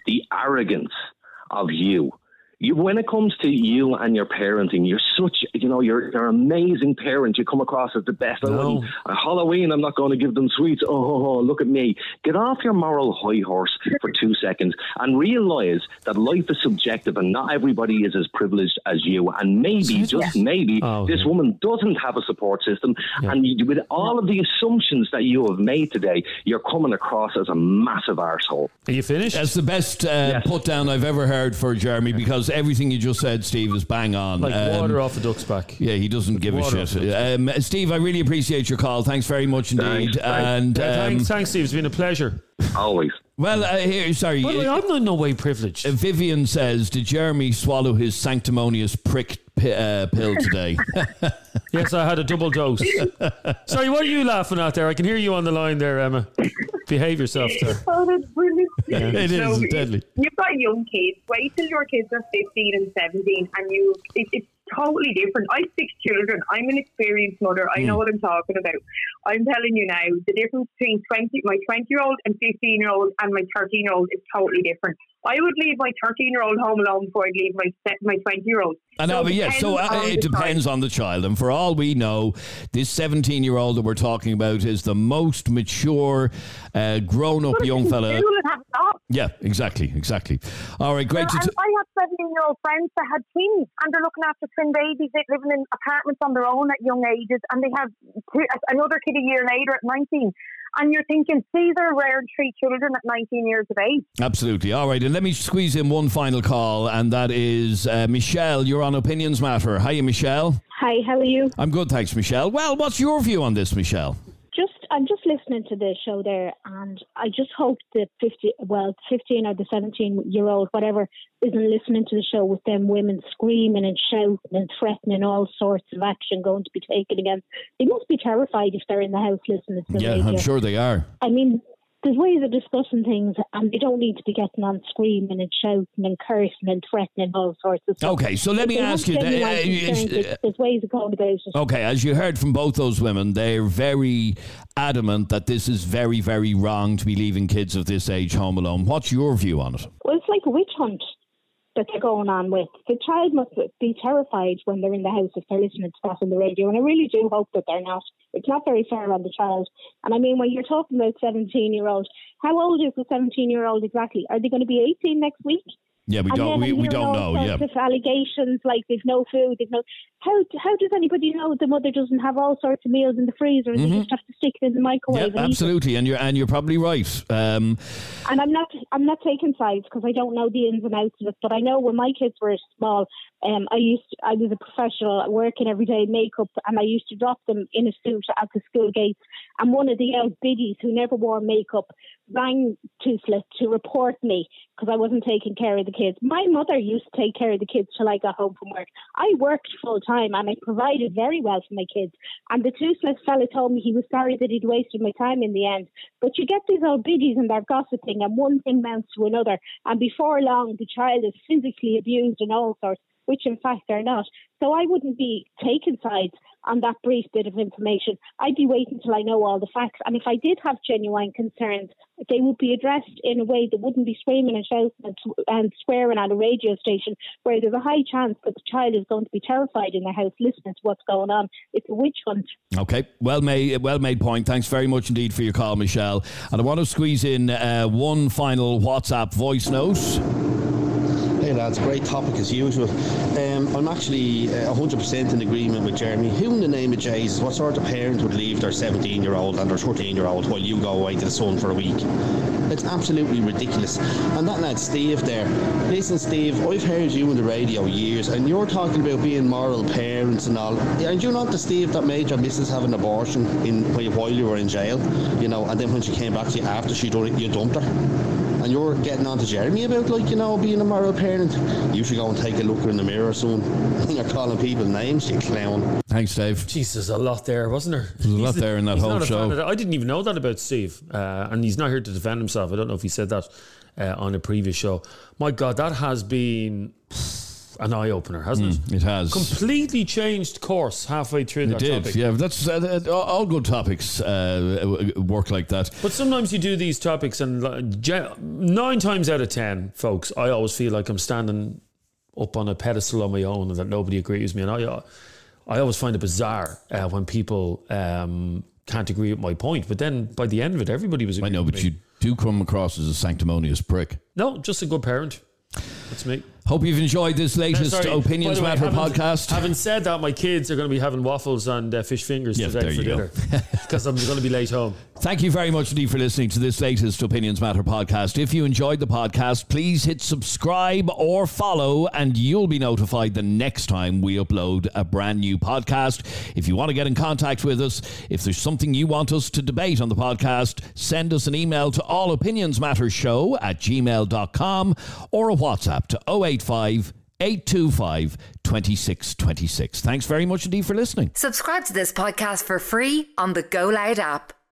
[SPEAKER 10] the arrogance of you. You, when it comes to you and your parenting, you're such, you know, you're, you're an amazing parent. You come across as the best. I
[SPEAKER 4] No.
[SPEAKER 10] wouldn't- Halloween, I'm not going to give them sweets. Oh, oh, oh, look at me. Get off your moral high horse for two seconds and realize that life is subjective and not everybody is as privileged as you. And maybe, just maybe,
[SPEAKER 4] Oh, okay.
[SPEAKER 10] this woman doesn't have a support system. And you, with all of the assumptions that you have made today, you're coming across as a massive arsehole.
[SPEAKER 4] Are you finished?
[SPEAKER 2] That's the best uh, put down I've ever heard for Jeremy because everything you just said, Steve, is bang on.
[SPEAKER 4] like
[SPEAKER 2] Um,
[SPEAKER 4] water off a duck's back.
[SPEAKER 2] Yeah, he doesn't give
[SPEAKER 4] Water
[SPEAKER 2] a shit. Um, Steve, I really appreciate your call. Thanks very much indeed.
[SPEAKER 10] Thanks, thanks.
[SPEAKER 2] And
[SPEAKER 4] Yeah,
[SPEAKER 2] um,
[SPEAKER 4] thanks, thanks, Steve. It's been a pleasure.
[SPEAKER 10] Always.
[SPEAKER 2] well, uh, here, sorry.
[SPEAKER 4] By the way,
[SPEAKER 2] uh,
[SPEAKER 4] I'm in no way privileged.
[SPEAKER 2] uh, Vivian says, "Did Jeremy swallow his sanctimonious prick pi- uh, pill today?"
[SPEAKER 4] Yes, I had a double dose. Sorry, what are you laughing at there? I can hear you on the line there, Emma. Behave yourself there.
[SPEAKER 7] Oh, that's brilliant.
[SPEAKER 2] it is
[SPEAKER 7] So,
[SPEAKER 2] deadly.
[SPEAKER 7] You've got young kids. Wait till your kids are 15 and 17 and you, it, it's totally different. I have six children. I'm an experienced mother. I know
[SPEAKER 2] Hmm.
[SPEAKER 7] what I'm talking about. I'm telling you now, the difference between 20, my 20 year old and 15 year old and my 13 year old is totally different. I would leave my 13 year old home alone before I'd leave my my 20 year old.
[SPEAKER 2] I know, but yes, so uh, it depends on the child. And for all we know, this 17 year old that we're talking about is the most mature, uh, grown up young fella.
[SPEAKER 7] School and have a job.
[SPEAKER 2] Yeah, exactly, exactly. All right, great. To
[SPEAKER 11] and I have 17 year old friends that had twins and they're looking after twin babies. They're living in apartments on their own at young ages and they have two, another kid a year later at 19. And you're thinking, these they're rearing three children at 19 years of age.
[SPEAKER 2] Absolutely. All right, and let me squeeze in one final call, and that is uh, Michelle. You're on Opinions Matter. Hiya, Michelle.
[SPEAKER 12] Hi, how are you?
[SPEAKER 2] I'm good, thanks, Michelle. Well, what's your view on this, Michelle?
[SPEAKER 12] Just I'm just listening to the show there, and I just hope the fifty, well, fifteen or the seventeen year old, whatever, isn't listening to the show with them women screaming and shouting and threatening all sorts of action going to be taken against. They must be terrified if they're in the house listening to the
[SPEAKER 2] Yeah,
[SPEAKER 12] radio.
[SPEAKER 2] I'm sure they are.
[SPEAKER 12] I mean, there's ways of discussing things, and they don't need to be getting on screaming and shouting and cursing and threatening all sorts of stuff.
[SPEAKER 2] Okay, so let
[SPEAKER 12] If
[SPEAKER 2] me ask you,
[SPEAKER 12] genuine
[SPEAKER 2] uh, uh,
[SPEAKER 12] there's ways of going about it.
[SPEAKER 2] Okay, as you heard from both those women, they're very adamant that this is very, very wrong to be leaving kids of this age home alone. What's your view on it?
[SPEAKER 12] Well, it's like a witch hunt that they're going on with. The child must be terrified when they're in the house if they're listening to that on the radio, and I really do hope that they're not. It's not very fair on the child. And I mean, when you're talking about 17 year old, how old is the 17 year old exactly? Are they going to be 18 next week?
[SPEAKER 2] Yeah, we don't. We, we don't know. Yeah.
[SPEAKER 12] Of allegations like there's no food, there's no. How how does anybody know the mother doesn't have all sorts of meals in the freezer and
[SPEAKER 2] Mhm.
[SPEAKER 12] they just have to stick it in the microwave?
[SPEAKER 2] Yeah,
[SPEAKER 12] and
[SPEAKER 2] absolutely, and you're and you're probably right. Um,
[SPEAKER 12] And I'm not I'm not taking sides because I don't know the ins and outs of it. But I know when my kids were small, um, I used I was a professional at working every day makeup, and I used to drop them in a suit at the school gates. And one of the old biddies who never wore makeup rang Tusla to report me because I wasn't taking care of the kids. My mother used to take care of the kids till I got home from work. I worked full time and I provided very well for my kids. And the Tusla fella told me he was sorry that he'd wasted my time in the end. But you get these old biddies and they're gossiping, and one thing mounts to another. And before long, the child is physically abused and all sorts, which in fact they're not. So I wouldn't be taking sides on that brief bit of information. I'd be waiting till I know all the facts. And if I did have genuine concerns, they would be addressed in a way that wouldn't be screaming and shouting and, and swearing at a radio station where there's a high chance that the child is going to be terrified in the house listening to what's going on. It's a witch hunt.
[SPEAKER 2] Okay, well made, well made point. Thanks very much indeed for your call, Michelle. And I want to squeeze in uh, one final WhatsApp voice note.
[SPEAKER 13] Lads, great topic as usual. Um, I'm actually uh, 100% in agreement with Jeremy. Who in the name of Jesus, what sort of parent would leave their 17 year old and their 13 year old while you go away to the sun for a week? It's absolutely ridiculous. And that lad Steve there, listen, Steve, I've heard you on the radio years, and you're talking about being moral parents and all. And you're not the Steve that made your missus have an abortion in while you were in jail, you know, and then when she came back to you after she done it, you dumped her and you're getting on to Jeremy about like you know being a moral parent, you should go and take a look in the mirror soon. you're calling people names, you clown.
[SPEAKER 2] Thanks, Dave.
[SPEAKER 4] Jesus, a lot there, wasn't there?
[SPEAKER 2] There's a lot there in that
[SPEAKER 4] He's
[SPEAKER 2] whole
[SPEAKER 4] not a fan
[SPEAKER 2] show.
[SPEAKER 4] that. I didn't even know that about Steve, uh, and he's not here to defend himself. I don't know if he said that uh, on a previous show. My God, that has been an eye opener, hasn't it?
[SPEAKER 2] Mm, it has.
[SPEAKER 4] Completely changed course halfway through
[SPEAKER 2] It did,
[SPEAKER 4] topic.
[SPEAKER 2] yeah. That's uh, uh, all good topics uh, work like that.
[SPEAKER 4] But sometimes you do these topics, and nine times out of ten, folks, I always feel like I'm standing up on a pedestal on my own, and that nobody agrees with me. And I, uh, I always find it bizarre uh, when people um, can't agree with my point. But then by the end of it, everybody was.
[SPEAKER 2] I know, but you do come across as a sanctimonious prick.
[SPEAKER 4] No, just a good parent. That's me.
[SPEAKER 2] Hope you've enjoyed this latest
[SPEAKER 4] Sorry,
[SPEAKER 2] Opinions
[SPEAKER 4] way,
[SPEAKER 2] Matter
[SPEAKER 4] having-
[SPEAKER 2] podcast.
[SPEAKER 4] Having said that, my kids are going to be having waffles and uh, fish fingers
[SPEAKER 2] Yeah,
[SPEAKER 4] today for dinner because I'm going to be late home.
[SPEAKER 2] Thank you very much indeed for listening to this latest Opinions Matter podcast. If you enjoyed the podcast, please hit subscribe or follow, and you'll be notified the next time we upload a brand new podcast. If you want to get in contact with us, if there's something you want us to debate on the podcast, send us an email to allopinionsmattershow at gmail.com or a WhatsApp to 085 825 2626. Thanks very much indeed for listening.
[SPEAKER 1] Subscribe to this podcast for free on the Go Loud app.